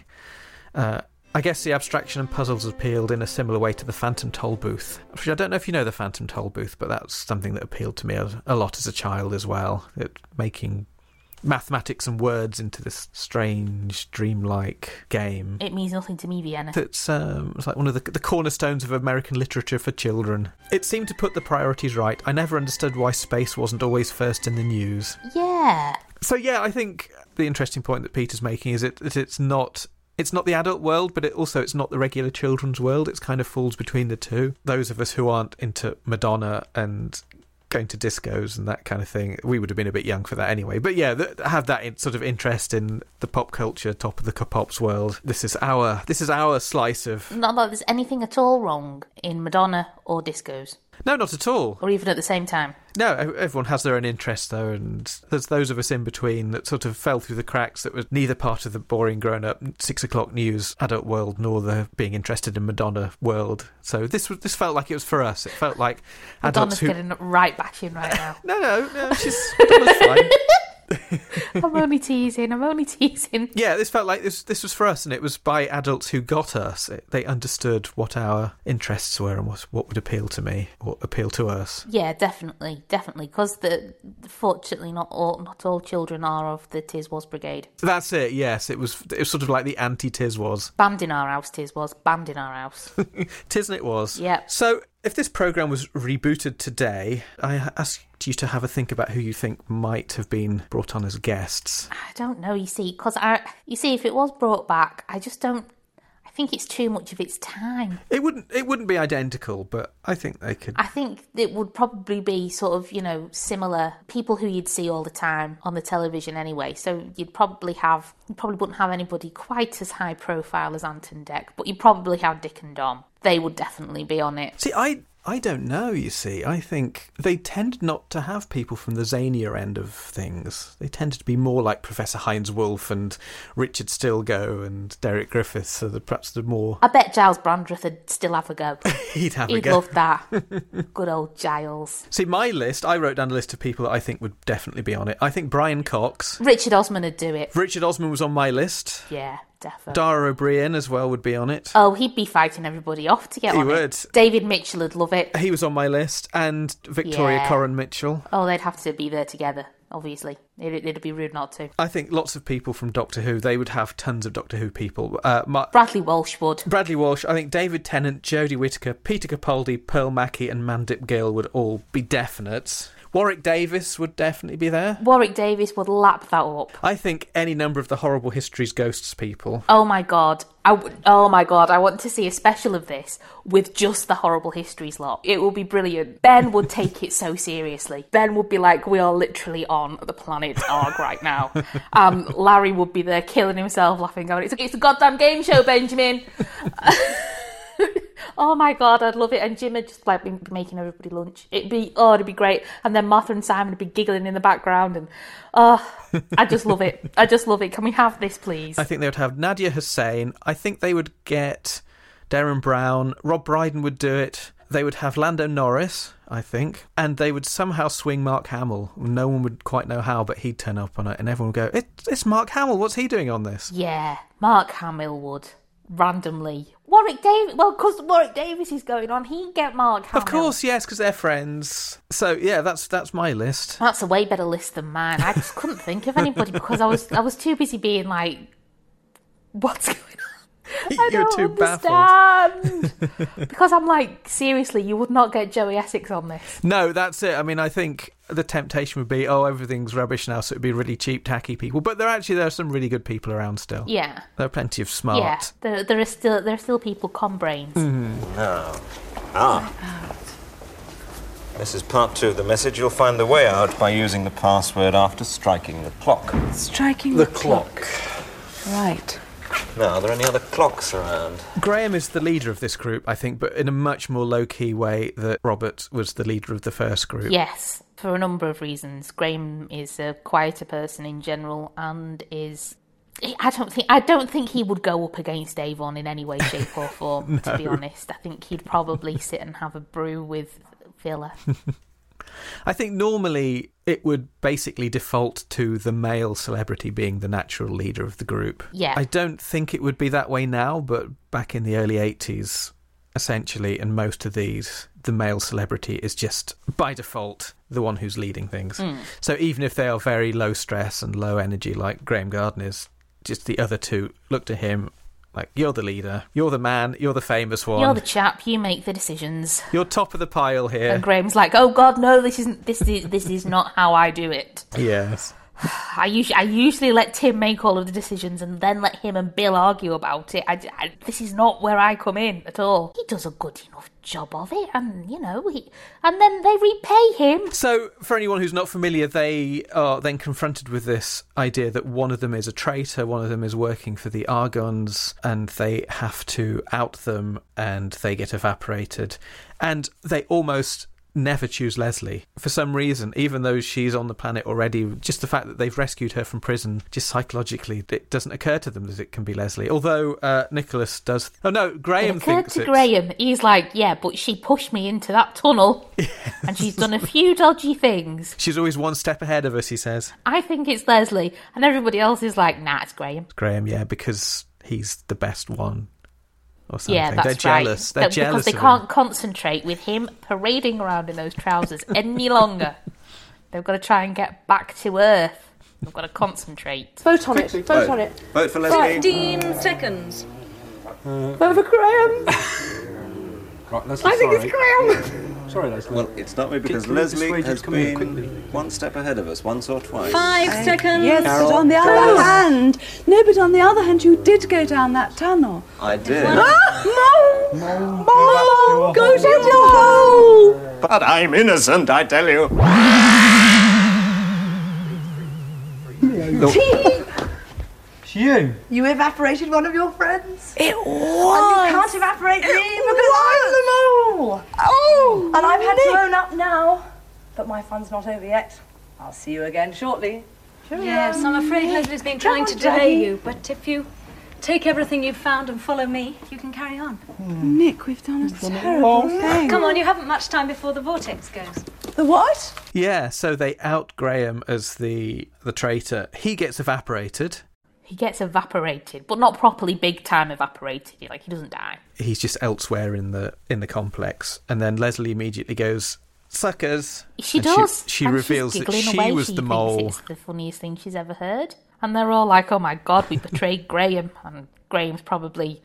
Speaker 1: Uh, I guess the abstraction and puzzles appealed in a similar way to the Phantom Tollbooth. Which I don't know if you know the Phantom Tollbooth, but that's something that appealed to me a, a lot as a child as well. It, making mathematics and words into this strange, dreamlike game.
Speaker 2: It means nothing to me, Vienna.
Speaker 1: That's um, it's like one of the, the cornerstones of American literature for children. It seemed to put the priorities right. I never understood why space wasn't always first in the news.
Speaker 2: Yeah.
Speaker 1: So yeah, I think the interesting point that Peter's making is it, that it's not it's not the adult world, but it also it's not the regular children's world. It kind of falls between the two. Those of us who aren't into Madonna and going to discos and that kind of thing, we would have been a bit young for that anyway. But yeah, th- have that in, sort of interest in the pop culture, top of the pops world. This is our this is our slice of
Speaker 2: Not that there's anything at all wrong in Madonna or discos.
Speaker 1: No, not at all.
Speaker 2: or even at the same time.
Speaker 1: No, everyone has their own interests, though, and there's those of us in between that sort of fell through the cracks that were neither part of the boring grown up six o'clock news adult world nor the being interested in Madonna world. So this was this felt like it was for us. It felt like
Speaker 2: Madonna's
Speaker 1: who.
Speaker 2: getting right back in right now. *laughs*
Speaker 1: No, no, no, she's Madonna's fine. *laughs* *laughs*
Speaker 2: I'm only teasing. I'm only teasing.
Speaker 1: Yeah, this felt like this. This was for us, and it was by adults who got us. It, they understood what our interests were and what what would appeal to me, or appeal to us.
Speaker 2: Yeah, definitely, definitely. Because the fortunately, not all not all children are of the Tiswas Brigade.
Speaker 1: That's it. Yes, it was. It was sort of like the anti Tiswas.
Speaker 2: Banned in our house, Tiswas. Banned in our house. *laughs*
Speaker 1: Tisn't it was?
Speaker 2: Yeah.
Speaker 1: So, if this program was rebooted today, I asked you to have a think about who you think might have been brought on as guests.
Speaker 2: I don't know. You see, because I, you see, if it was brought back, I just don't. I think it's too much of its time.
Speaker 1: It wouldn't. It wouldn't be identical, but I think they could.
Speaker 2: I think it would probably be sort of, you know, similar people who you'd see all the time on the television anyway. So you'd probably have, you probably wouldn't have anybody quite as high profile as Ant and Dec, but you'd probably have Dick and Dom. They would definitely be on it.
Speaker 1: See, I I don't know. You see, I think they tend not to have people from the zanier end of things. They tend to be more like Professor Heinz Wolff and Richard Stilgoe and Derek Griffiths. So the, perhaps the more
Speaker 2: I bet Giles Brandreth would still have a go. *laughs*
Speaker 1: he'd have a
Speaker 2: He'd
Speaker 1: go.
Speaker 2: love that. *laughs* Good old Giles.
Speaker 1: See, my list. I wrote down a list of people that I think would definitely be on it. I think Brian Cox,
Speaker 2: Richard Osman would do it.
Speaker 1: Richard Osman was on my list.
Speaker 2: Yeah, definitely.
Speaker 1: Dara Ó Briain as well would be on it.
Speaker 2: Oh, he'd be fighting everybody off to get on.
Speaker 1: He
Speaker 2: on
Speaker 1: would.
Speaker 2: it. David Mitchell would love it.
Speaker 1: He was on my list, and Victoria
Speaker 2: Yeah.
Speaker 1: Coren Mitchell.
Speaker 2: Oh, they'd have to be there together, obviously. It'd, it'd be rude not to.
Speaker 1: I think lots of people from Doctor Who. They would have tons of Doctor Who people. Uh,
Speaker 2: Bradley Walsh would.
Speaker 1: Bradley Walsh. I think David Tennant, Jodie Whittaker, Peter Capaldi, Pearl Mackie, and Mandip Gill would all be definite. Warwick Davis would definitely be there.
Speaker 2: Warwick Davis would lap that up.
Speaker 1: I think any number of the Horrible Histories Ghosts people.
Speaker 2: Oh my god. I w- oh my god, I want to see a special of this with just the horrible histories lot. It will be brilliant. Ben would take it so seriously. Ben would be like, we are literally on the planet Arg right now. *laughs* Um, Larry would be there killing himself, laughing, going, it's a, it's a goddamn game show, Benjamin. *laughs* oh my god, I'd love it. And Jim would just like be making everybody lunch. It'd be, oh, it'd be great. And then Martha and Simon would be giggling in the background. And, oh, I just love it. I just love it. Can we have this, please?
Speaker 1: I think they would have Nadiya Hussain. I think they would get Derren Brown. Rob Brydon would do it. They would have Lando Norris, I think, and they would somehow swing Mark Hamill. No one would quite know how, but he'd turn up on it, and everyone would go, it, "It's Mark Hamill. What's he doing on this?"
Speaker 2: Yeah, Mark Hamill would randomly. Warwick Davis. Well, because Warwick Davis is going on, he'd get Mark Hamill.
Speaker 1: Of course, yes, because they're friends. So yeah, that's that's my list.
Speaker 2: That's a way better list than mine. I just couldn't think of anybody because I was I was too busy being like, what's going on? *laughs* I
Speaker 1: You were
Speaker 2: don't
Speaker 1: too baffled.
Speaker 2: understand. *laughs* because I'm like, seriously, you would not get Joey Essex on this.
Speaker 1: No, that's it. I mean, I think the temptation would be, oh, everything's rubbish now, so it'd be really cheap, tacky people. But there actually there are some really good people around still.
Speaker 2: Yeah.
Speaker 1: There are plenty of smart.
Speaker 2: Yeah, there, there are still there are still people con brains.
Speaker 6: No. Ah. This is part two of the message. You'll find the way out by using the password after striking the clock.
Speaker 7: Striking
Speaker 3: The
Speaker 7: the,
Speaker 3: clock.
Speaker 7: Right.
Speaker 6: Now, are there any other clocks around?
Speaker 1: Graeme is the leader of this group, I think, but in a much more low key way that Robert was the leader of the first group.
Speaker 2: Yes, for a number of reasons. Graeme is a quieter person in general and is I don't think I don't think he would go up against Avon in any way, shape or *laughs* form, to be honest. I think he'd probably sit and have a brew with Vila. *laughs*
Speaker 1: I think normally it would basically default to the male celebrity being the natural leader of the group.
Speaker 2: Yeah.
Speaker 1: I don't think it would be that way now, but back in the early 80s, essentially, in most of these, the male celebrity is just by default the one who's leading things.
Speaker 2: Mm.
Speaker 1: So even if they are very low stress and low energy, like Graeme Garden is, just the other two look to him like, you're the leader, you're the man, you're the famous one,
Speaker 2: You're the chap, you make the decisions.
Speaker 1: you're top of the pile here.
Speaker 2: And Graeme's like, "Oh God, no! This isn't. This is this is not how I do it." *laughs*
Speaker 1: yes. *sighs*
Speaker 2: I usually, I usually let Tim make all of the decisions and then let him and Bill argue about it. I, I- this is not where I come in at all. He does a good enough job of it, and you know, he, and then they repay him.
Speaker 1: So, for anyone who's not familiar, they are then confronted with this idea that one of them is a traitor, one of them is working for the Argonds, and they have to out them, and they get evaporated. And they almost never choose Lesley for some reason, even though she's on the planet already. Just the fact that they've rescued her from prison, just psychologically, it doesn't occur to them that it can be Lesley. Although uh, Nicholas does. Oh no, Graeme
Speaker 2: it occurred
Speaker 1: thinks
Speaker 2: to
Speaker 1: it's-
Speaker 2: Graeme. He's like, yeah, but she pushed me into that tunnel, *laughs* and she's done a few dodgy things.
Speaker 1: She's always one step ahead of us, he says.
Speaker 2: I think it's Lesley, and everybody else is like, nah, it's Graeme.
Speaker 1: It's Graeme, yeah, because he's the best one. Or something.
Speaker 2: Yeah, that's
Speaker 1: They're jealous.
Speaker 2: right.
Speaker 1: They're
Speaker 2: That-
Speaker 1: jealous
Speaker 2: because they can't
Speaker 1: him.
Speaker 2: concentrate with him parading around in those trousers any longer. They've got to try and get back to Earth. They've got to concentrate.
Speaker 7: Vote on it. Vote on it.
Speaker 6: Vote for Lesley.
Speaker 5: 15 seconds.
Speaker 7: Uh, Vote for Graeme. *laughs*
Speaker 9: Right, Lesley,
Speaker 7: I think it's Graeme.
Speaker 9: Sorry, Lesley.
Speaker 6: Well, it's not me because
Speaker 9: Can we Lesley
Speaker 6: has
Speaker 9: come
Speaker 6: been one step ahead of us once or twice.
Speaker 5: Five seconds.
Speaker 7: Yes,
Speaker 6: Carol.
Speaker 7: on the other hand, no, but on the other hand, you did go down that tunnel.
Speaker 6: I did.
Speaker 7: Ah, Mo! Mo! Go to your hole!
Speaker 6: But I'm innocent, I tell you.
Speaker 9: It's you.
Speaker 7: You evaporated one of your friends. It was. And you can't evaporate me because I'm the mole. Oh! And I've had to own up now. But my fun's not over yet. I'll see you again shortly. Sure
Speaker 5: Yes, I'm afraid Lesley's been trying to delay you, but if you take everything you've found and follow me, you can carry on.
Speaker 7: Nick, we've done a terrible thing.
Speaker 5: Come on, you haven't much time before the vortex goes.
Speaker 7: The what?
Speaker 1: Yeah, so they out Graeme as the the traitor. He gets evaporated.
Speaker 2: He gets evaporated, but not properly big time evaporated. Like he doesn't die.
Speaker 1: He's just elsewhere in the in the complex, and then Lesley immediately goes suckers.
Speaker 2: She
Speaker 1: And
Speaker 2: does.
Speaker 1: She,
Speaker 2: and
Speaker 1: reveals
Speaker 2: she's
Speaker 1: that she
Speaker 2: away.
Speaker 1: was
Speaker 2: she
Speaker 1: the mole.
Speaker 2: It's the funniest thing she's ever heard. And they're all like, "Oh my god, we betrayed *laughs* Graeme," and Graeme's probably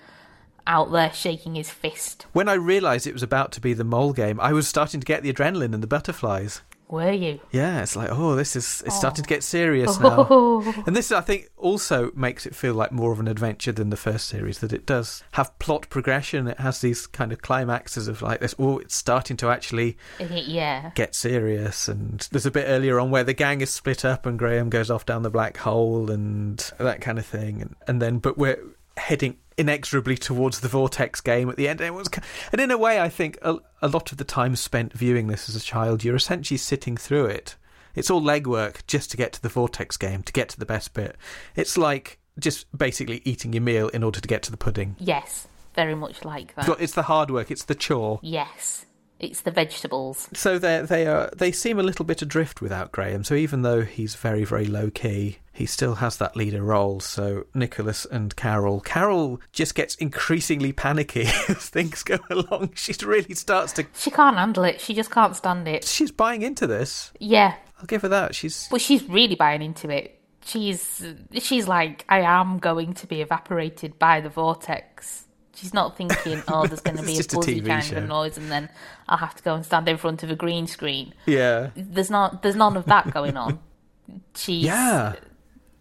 Speaker 2: out there shaking his fist.
Speaker 1: When I realised it was about to be the mole game, I was starting to get the adrenaline and the butterflies.
Speaker 2: Were you?
Speaker 1: Yeah, it's like, oh, this is it's starting to get
Speaker 2: Oh.
Speaker 1: serious now. *laughs* And this, I think, also makes it feel like more of an adventure than the first series. That it does have plot progression. It has these kind of climaxes of like this. Oh, it's starting to actually
Speaker 2: yeah.
Speaker 1: get serious. And there's a bit earlier on where the gang is split up and Graeme goes off down the black hole and that kind of thing. And, and then, but we're heading inexorably towards the vortex game at the end. And, it was, and in a way, I think a, a lot of the time spent viewing this as a child, you're essentially sitting through it. It's all legwork just to get to the vortex game, to get to the best bit. It's like just basically eating your meal in order to get to the pudding.
Speaker 2: Yes, very much like that.
Speaker 1: It's the hard work. It's the chore.
Speaker 2: Yes, it's the vegetables.
Speaker 1: So they they are they seem a little bit adrift without Graeme. So even though he's very very low key, he still has that leader role. So Nicholas and Carol, Carol just gets increasingly panicky *laughs* as things go along. She really starts to.
Speaker 2: She can't handle it. She just can't stand it.
Speaker 1: She's buying into this.
Speaker 2: Yeah,
Speaker 1: I'll give her that. She's
Speaker 2: well, she's really buying into it. She's she's like, I am going to be evaporated by the vortex. She's not thinking, *laughs* oh, there's going to be a buzzy kind
Speaker 1: show.
Speaker 2: of noise, and then I'll have to go and stand in front of a green screen.
Speaker 1: yeah
Speaker 2: There's not, there's none of that going on. *laughs* She's
Speaker 1: yeah.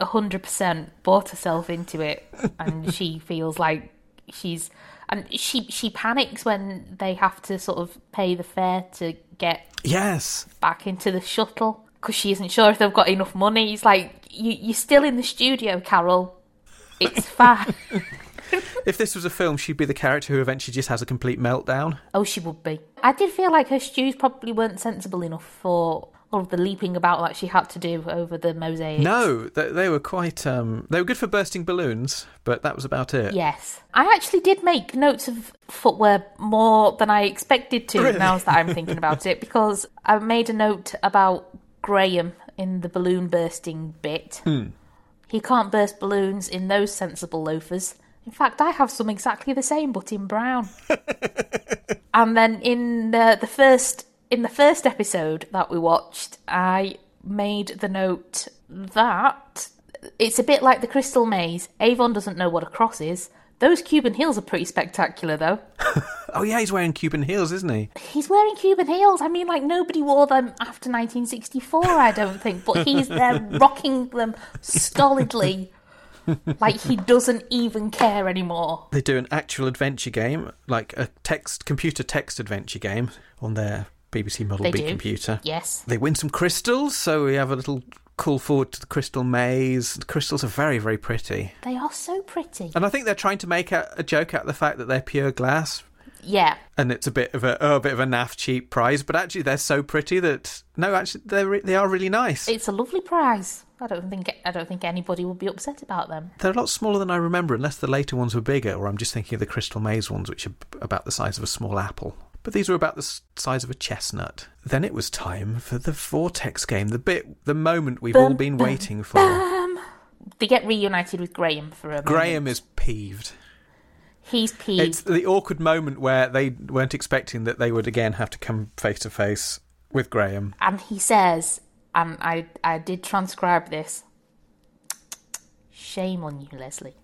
Speaker 2: hundred percent bought herself into it, and *laughs* she feels like she's and she she panics when they have to sort of pay the fare to get
Speaker 1: Yes.
Speaker 2: back into the shuttle because she isn't sure if they've got enough money. He's like, you, "You're still in the studio, Carol. It's fine."
Speaker 1: If this was a film, she'd be the character who eventually just has a complete meltdown.
Speaker 2: oh, she would be. I did feel like her stews probably weren't sensible enough for all of the leaping about that she had to do over the mosaics.
Speaker 1: No, they, they were quite. Um, they were good for bursting balloons, but that was about it.
Speaker 2: Yes. I actually did make notes of footwear more than I expected to
Speaker 1: Really?
Speaker 2: now that I'm thinking about it because I made a note about Graeme in the balloon bursting bit. He can't burst balloons in those sensible loafers. In fact, I have some exactly the same but in brown. *laughs* and then in the, the first in the first episode that we watched, I made the note that it's a bit like the Crystal Maze. Avon doesn't know what a cross is. Those Cuban heels are pretty spectacular, though. *laughs*
Speaker 1: Oh yeah, he's wearing Cuban heels, isn't he?
Speaker 2: He's wearing Cuban heels. I mean, like nobody wore them after 1964, I don't think, but he's there rocking them stolidly, *laughs* like he doesn't even care anymore.
Speaker 1: They do an actual adventure game, like a text computer text adventure game on their BBC Model
Speaker 2: They
Speaker 1: B
Speaker 2: do.
Speaker 1: computer.
Speaker 2: Yes.
Speaker 1: They win some crystals, so we have a little call forward to the crystal maze. The crystals are very, very pretty.
Speaker 2: They are so pretty.
Speaker 1: And I think they're trying to make a, a joke out of the fact that they're pure glass,
Speaker 2: Yeah.
Speaker 1: and it's a bit of a, oh, a bit of a naff cheap prize. But actually, they're so pretty that no, actually, they are they are really nice.
Speaker 2: It's a lovely prize. I don't think I don't think anybody would be upset about them.
Speaker 1: They're a lot smaller than I remember, unless the later ones were bigger, or I'm just thinking of the crystal maze ones, which are about the size of a small apple. But these were about the size of a chestnut. Then it was time for the vortex game, the bit, the moment we've all been
Speaker 2: bum,
Speaker 1: waiting for.
Speaker 2: Um, they get reunited with Graeme for a moment.
Speaker 1: Graeme is peeved.
Speaker 2: He's peeved.
Speaker 1: It's the awkward moment where they weren't expecting that they would again have to come face to face with Graeme.
Speaker 2: and he says, and I I did transcribe this. Shame on you, Lesley.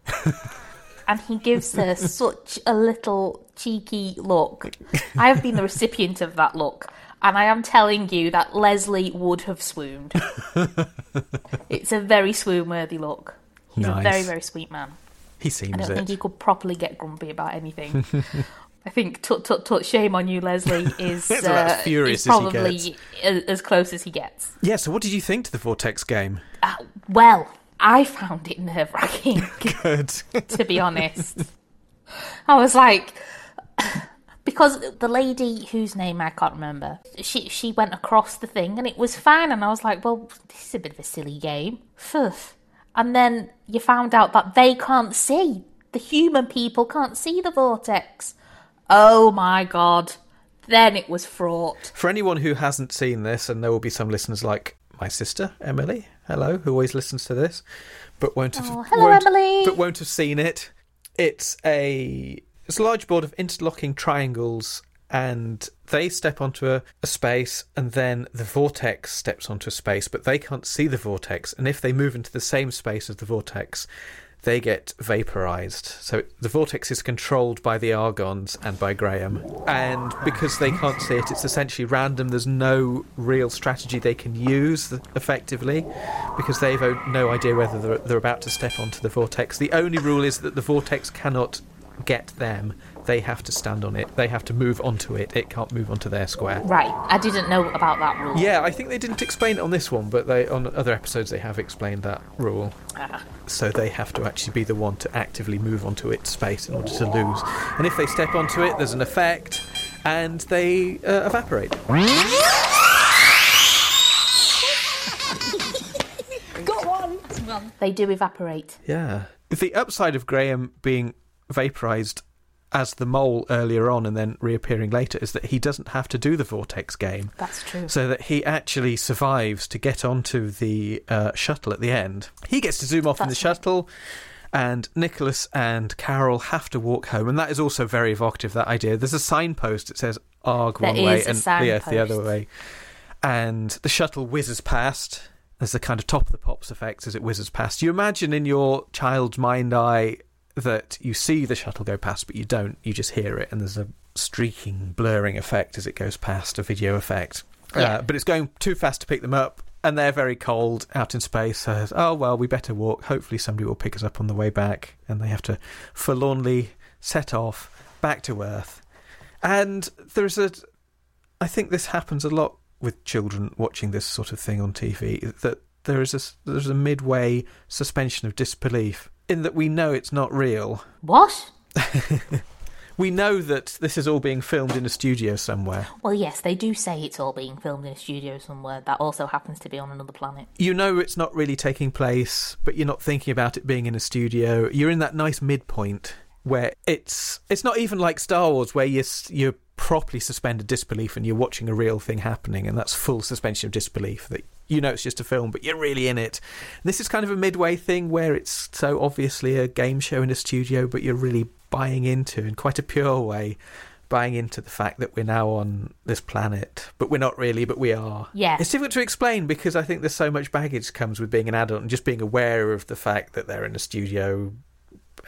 Speaker 2: *laughs* and he gives her such a little cheeky look. I have been the recipient of that look, and I am telling you that Lesley would have swooned. *laughs* it's a very swoon-worthy look. He's
Speaker 1: Nice.
Speaker 2: a very very sweet man.
Speaker 1: He seems.
Speaker 2: I don't think he could properly get grumpy about anything. I think tut tut tut shame on you, Lesley *laughs* is, uh,
Speaker 1: furious
Speaker 2: is
Speaker 1: as he
Speaker 2: probably as close as he gets.
Speaker 1: Yeah, so what did you think to the vortex game?
Speaker 2: Uh, well, I found it nerve wracking, *laughs*
Speaker 1: Good.
Speaker 2: to be honest. I was like, *laughs* because the lady whose name I can't remember, she she went across the thing and it was fine, and I was like, well, this is a bit of a silly game. Phew. And then you found out that they can't see. The human people can't see the vortex. Oh my god. Then it was fraught.
Speaker 1: For anyone who hasn't seen this, and there will be some listeners like my sister Emily, hello, who always listens to this, but won't have,
Speaker 2: Oh, hello,
Speaker 1: won't-
Speaker 2: Emily.
Speaker 1: but won't have seen it. It's a it's a large board of interlocking triangles, and they step onto a, a space, and then the vortex steps onto a space, but they can't see the vortex, and if they move into the same space as the vortex. They get vaporized. So the vortex is controlled by the Argonds and by Graeme. And because they can't see it, it's essentially random. There's no real strategy they can use effectively because they've no idea whether they're, they're about to step onto the vortex. The only rule is that the vortex cannot get them. They have to stand on it. They have to move onto it. It can't move onto their square.
Speaker 2: Right, I didn't know about that rule.
Speaker 1: Yeah, I think they didn't explain it on this one, but they on other episodes they have explained that rule.
Speaker 2: Ah.
Speaker 1: So they have to actually be the one to actively move onto its space in order to lose. And if they step onto it, there's an effect, and they uh, evaporate. *laughs*
Speaker 7: Got one.
Speaker 2: They do evaporate.
Speaker 1: Yeah. The upside of Graeme being vaporized as the mole earlier on and then reappearing later is that he doesn't have to do the vortex game.
Speaker 2: That's true.
Speaker 1: So that he actually survives to get onto the uh, shuttle at the end. He gets to zoom off in the
Speaker 2: right.
Speaker 1: shuttle, and Nicholas and Carol have to walk home. And that is also very evocative, that idea. There's a signpost that says Arg
Speaker 2: There
Speaker 1: one way and the Earth the other way. And the shuttle whizzes past. There's a kind of top of the pops effect as it whizzes past. You imagine in your child's mind eye that you see the shuttle go past, but you don't. You just hear it, and there's a streaking, blurring effect as it goes past, a video effect.
Speaker 2: Yeah.
Speaker 1: Uh, but it's going too fast to pick them up, and they're very cold out in space. So, oh well, we better walk. Hopefully, somebody will pick us up on the way back, and they have to forlornly set off back to Earth. And there's a, I think this happens a lot with children watching this sort of thing on TV. That there is a there's a midway suspension of disbelief in that we know it's not real.
Speaker 2: What? *laughs*
Speaker 1: We know that this is all being filmed in a studio somewhere.
Speaker 2: Well, yes, they do say it's all being filmed in a studio somewhere. That also happens to be on another planet.
Speaker 1: You know it's not really taking place, but you're not thinking about it being in a studio. You're in that nice midpoint where it's it's not even like Star Wars where you you're properly suspended disbelief and you're watching a real thing happening and that's full suspension of disbelief that you know it's just a film but you're really in it. This is kind of a midway thing where it's so obviously a game show in a studio but you're really buying into in quite a pure way buying into the fact that we're now on this planet but we're not really but we are.
Speaker 2: Yeah.
Speaker 1: It's difficult to explain because I think there's so much baggage comes with being an adult and just being aware of the fact that they're in a studio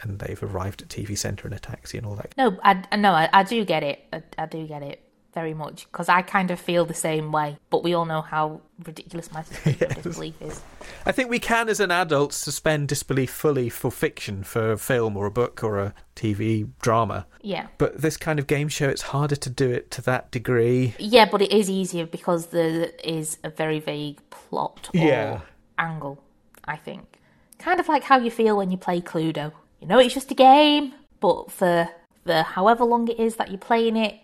Speaker 1: and they've arrived at TV Centre in a taxi and all that.
Speaker 2: No, I I- no, I, I do get it. I, I do get it very much because I kind of feel the same way. But we all know how ridiculous my *laughs* of disbelief is.
Speaker 1: I think we can, as an adult, suspend disbelief fully for fiction, for a film or a book or a TV drama.
Speaker 2: Yeah.
Speaker 1: But this kind of game show, it's harder to do it to that degree.
Speaker 2: Yeah, but it is easier because there is a very vague plot or
Speaker 1: Yeah.
Speaker 2: angle, I think. Kind of like how you feel when you play Cluedo. You know it's just a game, but for the however long it is that you're playing it,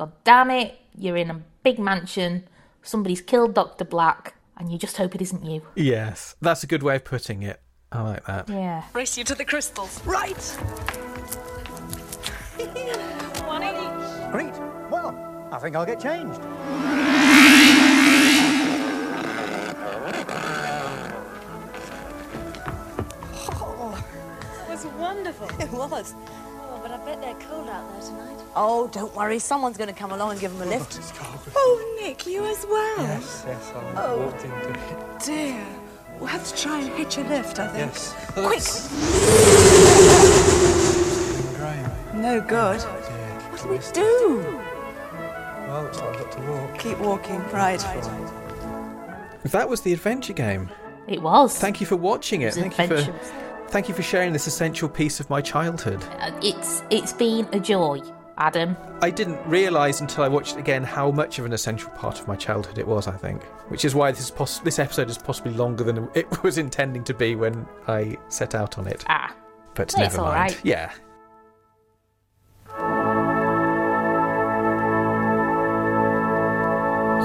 Speaker 2: god damn it, you're in a big mansion, somebody's killed Dr. Black, and you just hope it isn't you.
Speaker 1: Yes, that's a good way of putting it. I like that.
Speaker 2: Yeah.
Speaker 5: Race you to the crystals. Right. One each.
Speaker 8: Great. Well, I think I'll get changed.
Speaker 5: It was wonderful.
Speaker 7: It was.
Speaker 5: Oh, bet they're cold out there tonight.
Speaker 7: Oh, don't worry. Someone's going to come along and give them a lift.
Speaker 10: Oh, Nick, you as well?
Speaker 9: Yes, yes, I
Speaker 10: Oh.
Speaker 9: walked into it.
Speaker 10: Dear. We'll have to try and hitch a lift, I think.
Speaker 9: Yes.
Speaker 10: Quick!
Speaker 9: Graeme.
Speaker 10: No good.
Speaker 9: Dear.
Speaker 10: What do we do?
Speaker 9: Well, looks like I've got to walk.
Speaker 10: Keep walking. Right.
Speaker 1: That was the adventure game.
Speaker 2: It was.
Speaker 1: Thank you for watching it.
Speaker 2: was
Speaker 1: Thank you for
Speaker 2: adventurous.
Speaker 1: Thank you for sharing this essential piece of my childhood.
Speaker 2: Uh, It's it's been a joy, Adam.
Speaker 1: I didn't realise until I watched it again how much of an essential part of my childhood it was. I think, which is why this is poss- this episode is possibly longer than it *laughs* was intending to be when I set out on it.
Speaker 2: Ah,
Speaker 1: But never mind.
Speaker 2: right.
Speaker 1: Yeah.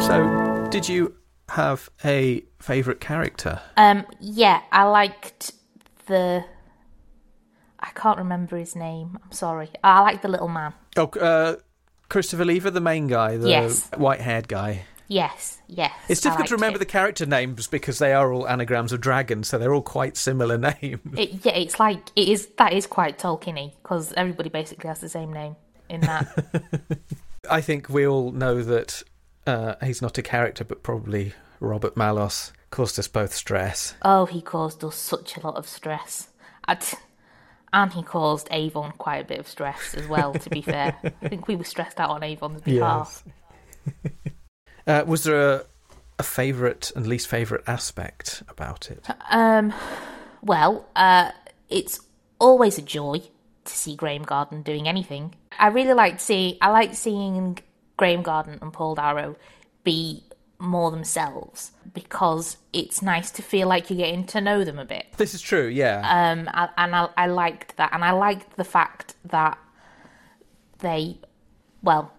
Speaker 1: So, did you have a favourite character?
Speaker 2: Um, yeah, I liked the. I can't remember his name. I'm sorry. I like the little man.
Speaker 1: Oh, uh, Christopher Leaver, the main guy, the
Speaker 2: Yes.
Speaker 1: white-haired guy.
Speaker 2: Yes, yes.
Speaker 1: It's difficult to remember
Speaker 2: him.
Speaker 1: the character names because they are all anagrams of dragons, so they're all quite similar *laughs* names.
Speaker 2: It, yeah, it's like it is. That is quite Tolkien-y because everybody basically has the same name in that. *laughs*
Speaker 1: I think we all know that uh, he's not a character, but probably Robert Malos caused us both stress.
Speaker 2: oh, he caused us such a lot of stress. And he caused Avon quite a bit of stress as well. To be fair, *laughs* I think we were stressed out on Avon's behalf. *laughs*
Speaker 1: Uh, was there a, a favourite and least favourite aspect about it?
Speaker 2: Um, well, uh, it's always a joy to see Graeme Garden doing anything. I really like seeing. I like seeing Graeme Garden and Paul Darrow be more themselves because it's nice to feel like you're getting to know them a bit.
Speaker 1: This is true, yeah.
Speaker 2: Um, I, and I, I liked that, and I liked the fact that they, well,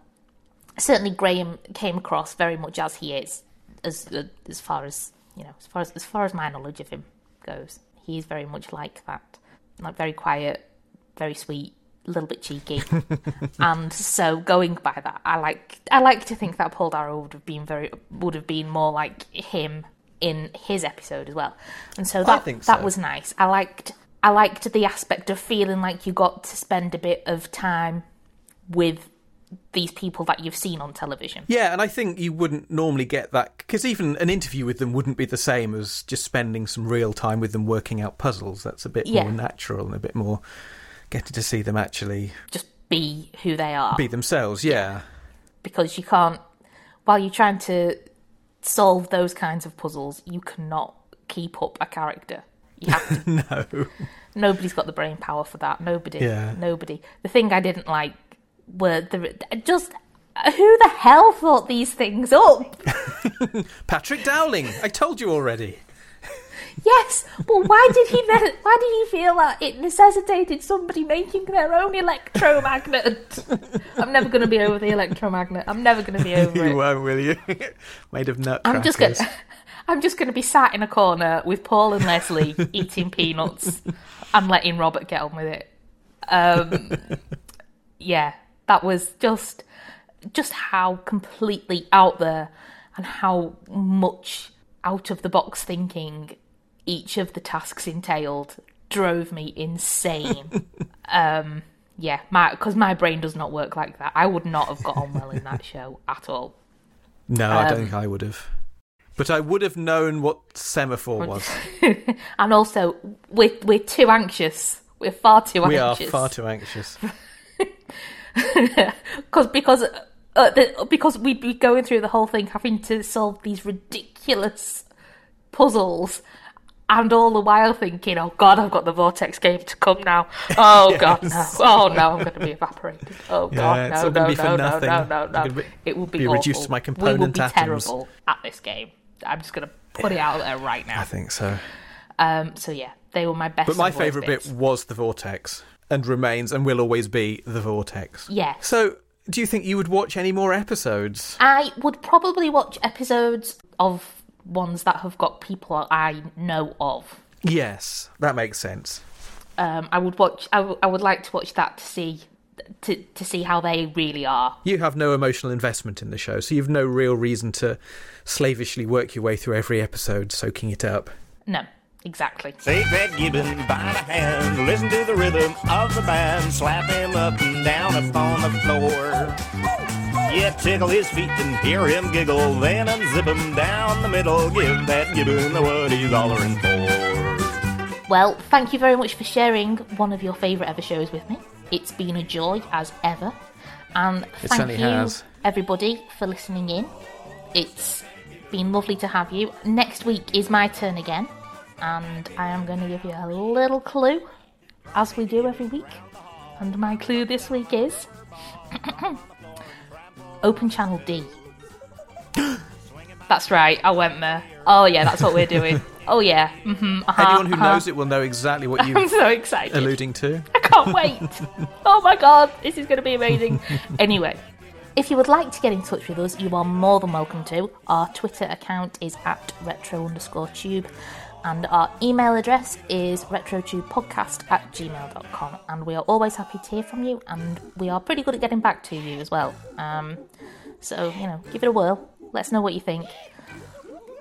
Speaker 2: certainly Graeme came across very much as he is, as as far as you know, as far as as far as my knowledge of him goes. He is very much like that, like very quiet, very sweet, a little bit cheeky, *laughs* and so going by that, I like I like to think that Paul Darrow would have been very would have been more like him in his episode as well, and so that
Speaker 1: think
Speaker 2: that was nice. I liked I liked the aspect of feeling like you got to spend a bit of time with these people that you've seen on television.
Speaker 1: Yeah, and I think you wouldn't normally get that because even an interview with them wouldn't be the same as just spending some real time with them working out puzzles. That's a bit
Speaker 2: Yeah.
Speaker 1: more natural and a bit more getting to see them actually
Speaker 2: Just be who they are.
Speaker 1: be themselves. Yeah.
Speaker 2: because you can't while you're trying to solve those kinds of puzzles you cannot keep up a character you have to *laughs*
Speaker 1: no.
Speaker 2: nobody's got the brain power for that nobody
Speaker 1: Yeah.
Speaker 2: nobody the thing i didn't like were the just who the hell thought these things up *laughs*
Speaker 1: Patrick Dowling. I told you already.
Speaker 2: Yes but why did he ne- *laughs* why did he feel that it necessitated somebody making their own electromagnet *laughs* i'm never going to be over the electromagnet i'm never going to be over *laughs* it
Speaker 1: you won't, will you? Made of nutcrackers.
Speaker 2: I'm just gonna, I'm just going to be sat in a corner with Paul and Leslie eating peanuts and letting Robert get on with it. Um, yeah, that was just, just how completely out there and how much out of the box thinking each of the tasks entailed drove me insane. *laughs* um, yeah, because my brain does not work like that. I would not have got on well in that show *laughs* at all.
Speaker 1: No, I don't
Speaker 2: Um,
Speaker 1: think I would have. But I would have known what semaphore was. *laughs*
Speaker 2: and also we're we're too anxious We're far too
Speaker 1: We are
Speaker 2: anxious.
Speaker 1: far too anxious.
Speaker 2: Cause, because uh, the, because we'd be going through the whole thing having to solve these ridiculous puzzles and all the while thinking, oh god, I've got the Vortex game to come now. Oh *laughs* god, no. Oh no, I'm going to be evaporated. Oh
Speaker 1: Yeah,
Speaker 2: god, no, no, no, no,
Speaker 1: nothing.
Speaker 2: no, no,
Speaker 1: You're
Speaker 2: no. It will be,
Speaker 1: be reduced to my
Speaker 2: We will be
Speaker 1: atoms.
Speaker 2: terrible at this game. I'm just going to put it out there right now.
Speaker 1: I think so.
Speaker 2: Um, so yeah, they were my best.
Speaker 1: But my favourite bit was the vortex, and remains and will always be the vortex.
Speaker 2: Yes.
Speaker 1: So, do you think you would watch any more episodes?
Speaker 2: I would probably watch episodes of ones that have got people I know of.
Speaker 1: Yes, that makes sense.
Speaker 2: Um, I would watch. I, w- I would like to watch that to see to to see how they really are.
Speaker 1: You have no emotional investment in the show, so you've no real reason to slavishly work your way through every episode, soaking it up.
Speaker 2: No, exactly.
Speaker 11: Take that gibbon by the hand, listen to the rhythm of the band, slap him up and down upon the floor. Yeah, tickle his feet and hear him giggle, then unzip him down the middle, give that gibbon what he's hollering for.
Speaker 2: Well, thank you very much for sharing one of your favourite ever shows with me. It's been a joy as ever, and
Speaker 1: It
Speaker 2: thank you
Speaker 1: has.
Speaker 2: everybody for listening in. It's been lovely to have you. Next week is my turn again, and I am going to give you a little clue, as we do every week. And my clue this week is *clears throat* Open Channel D. *gasps* that's right, I went there. Oh yeah, that's what we're doing. *laughs* Oh yeah. Mm-hmm, uh-huh,
Speaker 1: Anyone who
Speaker 2: uh-huh.
Speaker 1: knows it will know exactly what *laughs*
Speaker 2: I'm
Speaker 1: you're
Speaker 2: so excited.
Speaker 1: alluding to.
Speaker 2: I can't wait. *laughs* oh my god, this is going to be amazing. anyway, if you would like to get in touch with us, you are more than welcome to. Our Twitter account is at retro underscore tube, and our email address is retrotubepodcast at gmail.com. And we are always happy to hear from you, and we are pretty good at getting back to you as well. Um, so, you know, give it a whirl. Let us know what you think.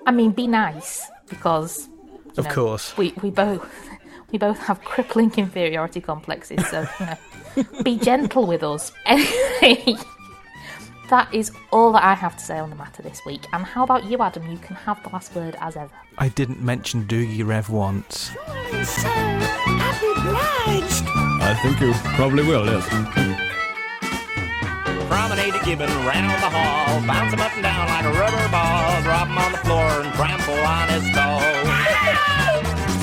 Speaker 2: I mean, be nice, because.
Speaker 1: Of
Speaker 2: know,
Speaker 1: course.
Speaker 2: We, we both. *laughs* We both have crippling inferiority complexes, so you know, be gentle with us. *laughs* Anyway, that is all that I have to say on the matter this week. And how about you, Adam? You can have the last word as ever.
Speaker 1: I didn't mention Doogie Rev once.
Speaker 12: I think you probably will, yes.
Speaker 11: Promenade a gibbon round the hall, bounce him up and down like a rubber ball, drop him on the floor and trample on his toe.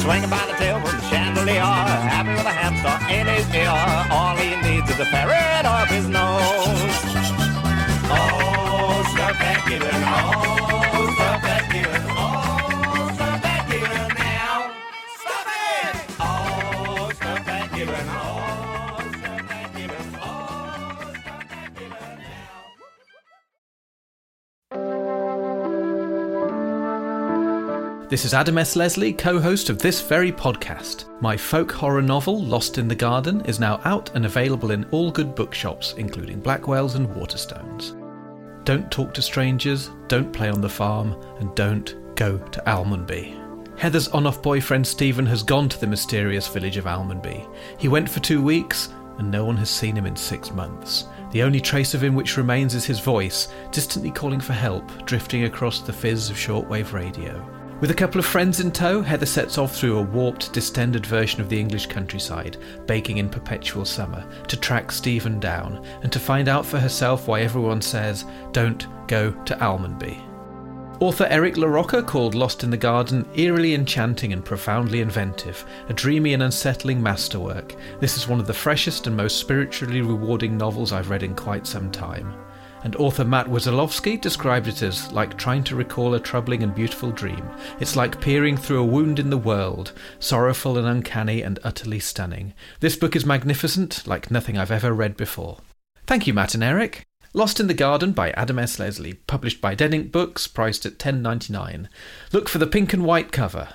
Speaker 11: Swing him by the tail from the chandelier, happy with a hamster in his ear. All he needs is a ferret up his nose.
Speaker 1: This is Adam S. Leslie, co host of this very podcast. My folk horror novel, Lost in the Garden, is now out and available in all good bookshops, including Blackwell's and Waterstones. Don't talk to strangers, don't play on the farm, and don't go to Almonby. Heather's on off boyfriend Stephen has gone to the mysterious village of Almonby. He went for two weeks, and no one has seen him in six months. The only trace of him which remains is his voice, distantly calling for help, drifting across the fizz of shortwave radio. With a couple of friends in tow, Heather sets off through a warped, distended version of the English countryside, baking in perpetual summer, to track Stephen down and to find out for herself why everyone says, don't go to Almonby. Author Eric LaRocca called Lost in the Garden eerily enchanting and profoundly inventive, a dreamy and unsettling masterwork. This is one of the freshest and most spiritually rewarding novels I've read in quite some time. And author Matt Wesolowski described it as like trying to recall a troubling and beautiful dream. It's like peering through a wound in the world, sorrowful and uncanny and utterly stunning. This book is magnificent, like nothing I've ever read before. Thank you, Matt and Eric. Lost in the Garden by Adam S. Leslie, published by Dead Ink Books, priced at ten ninety nine. Look for the pink and white cover.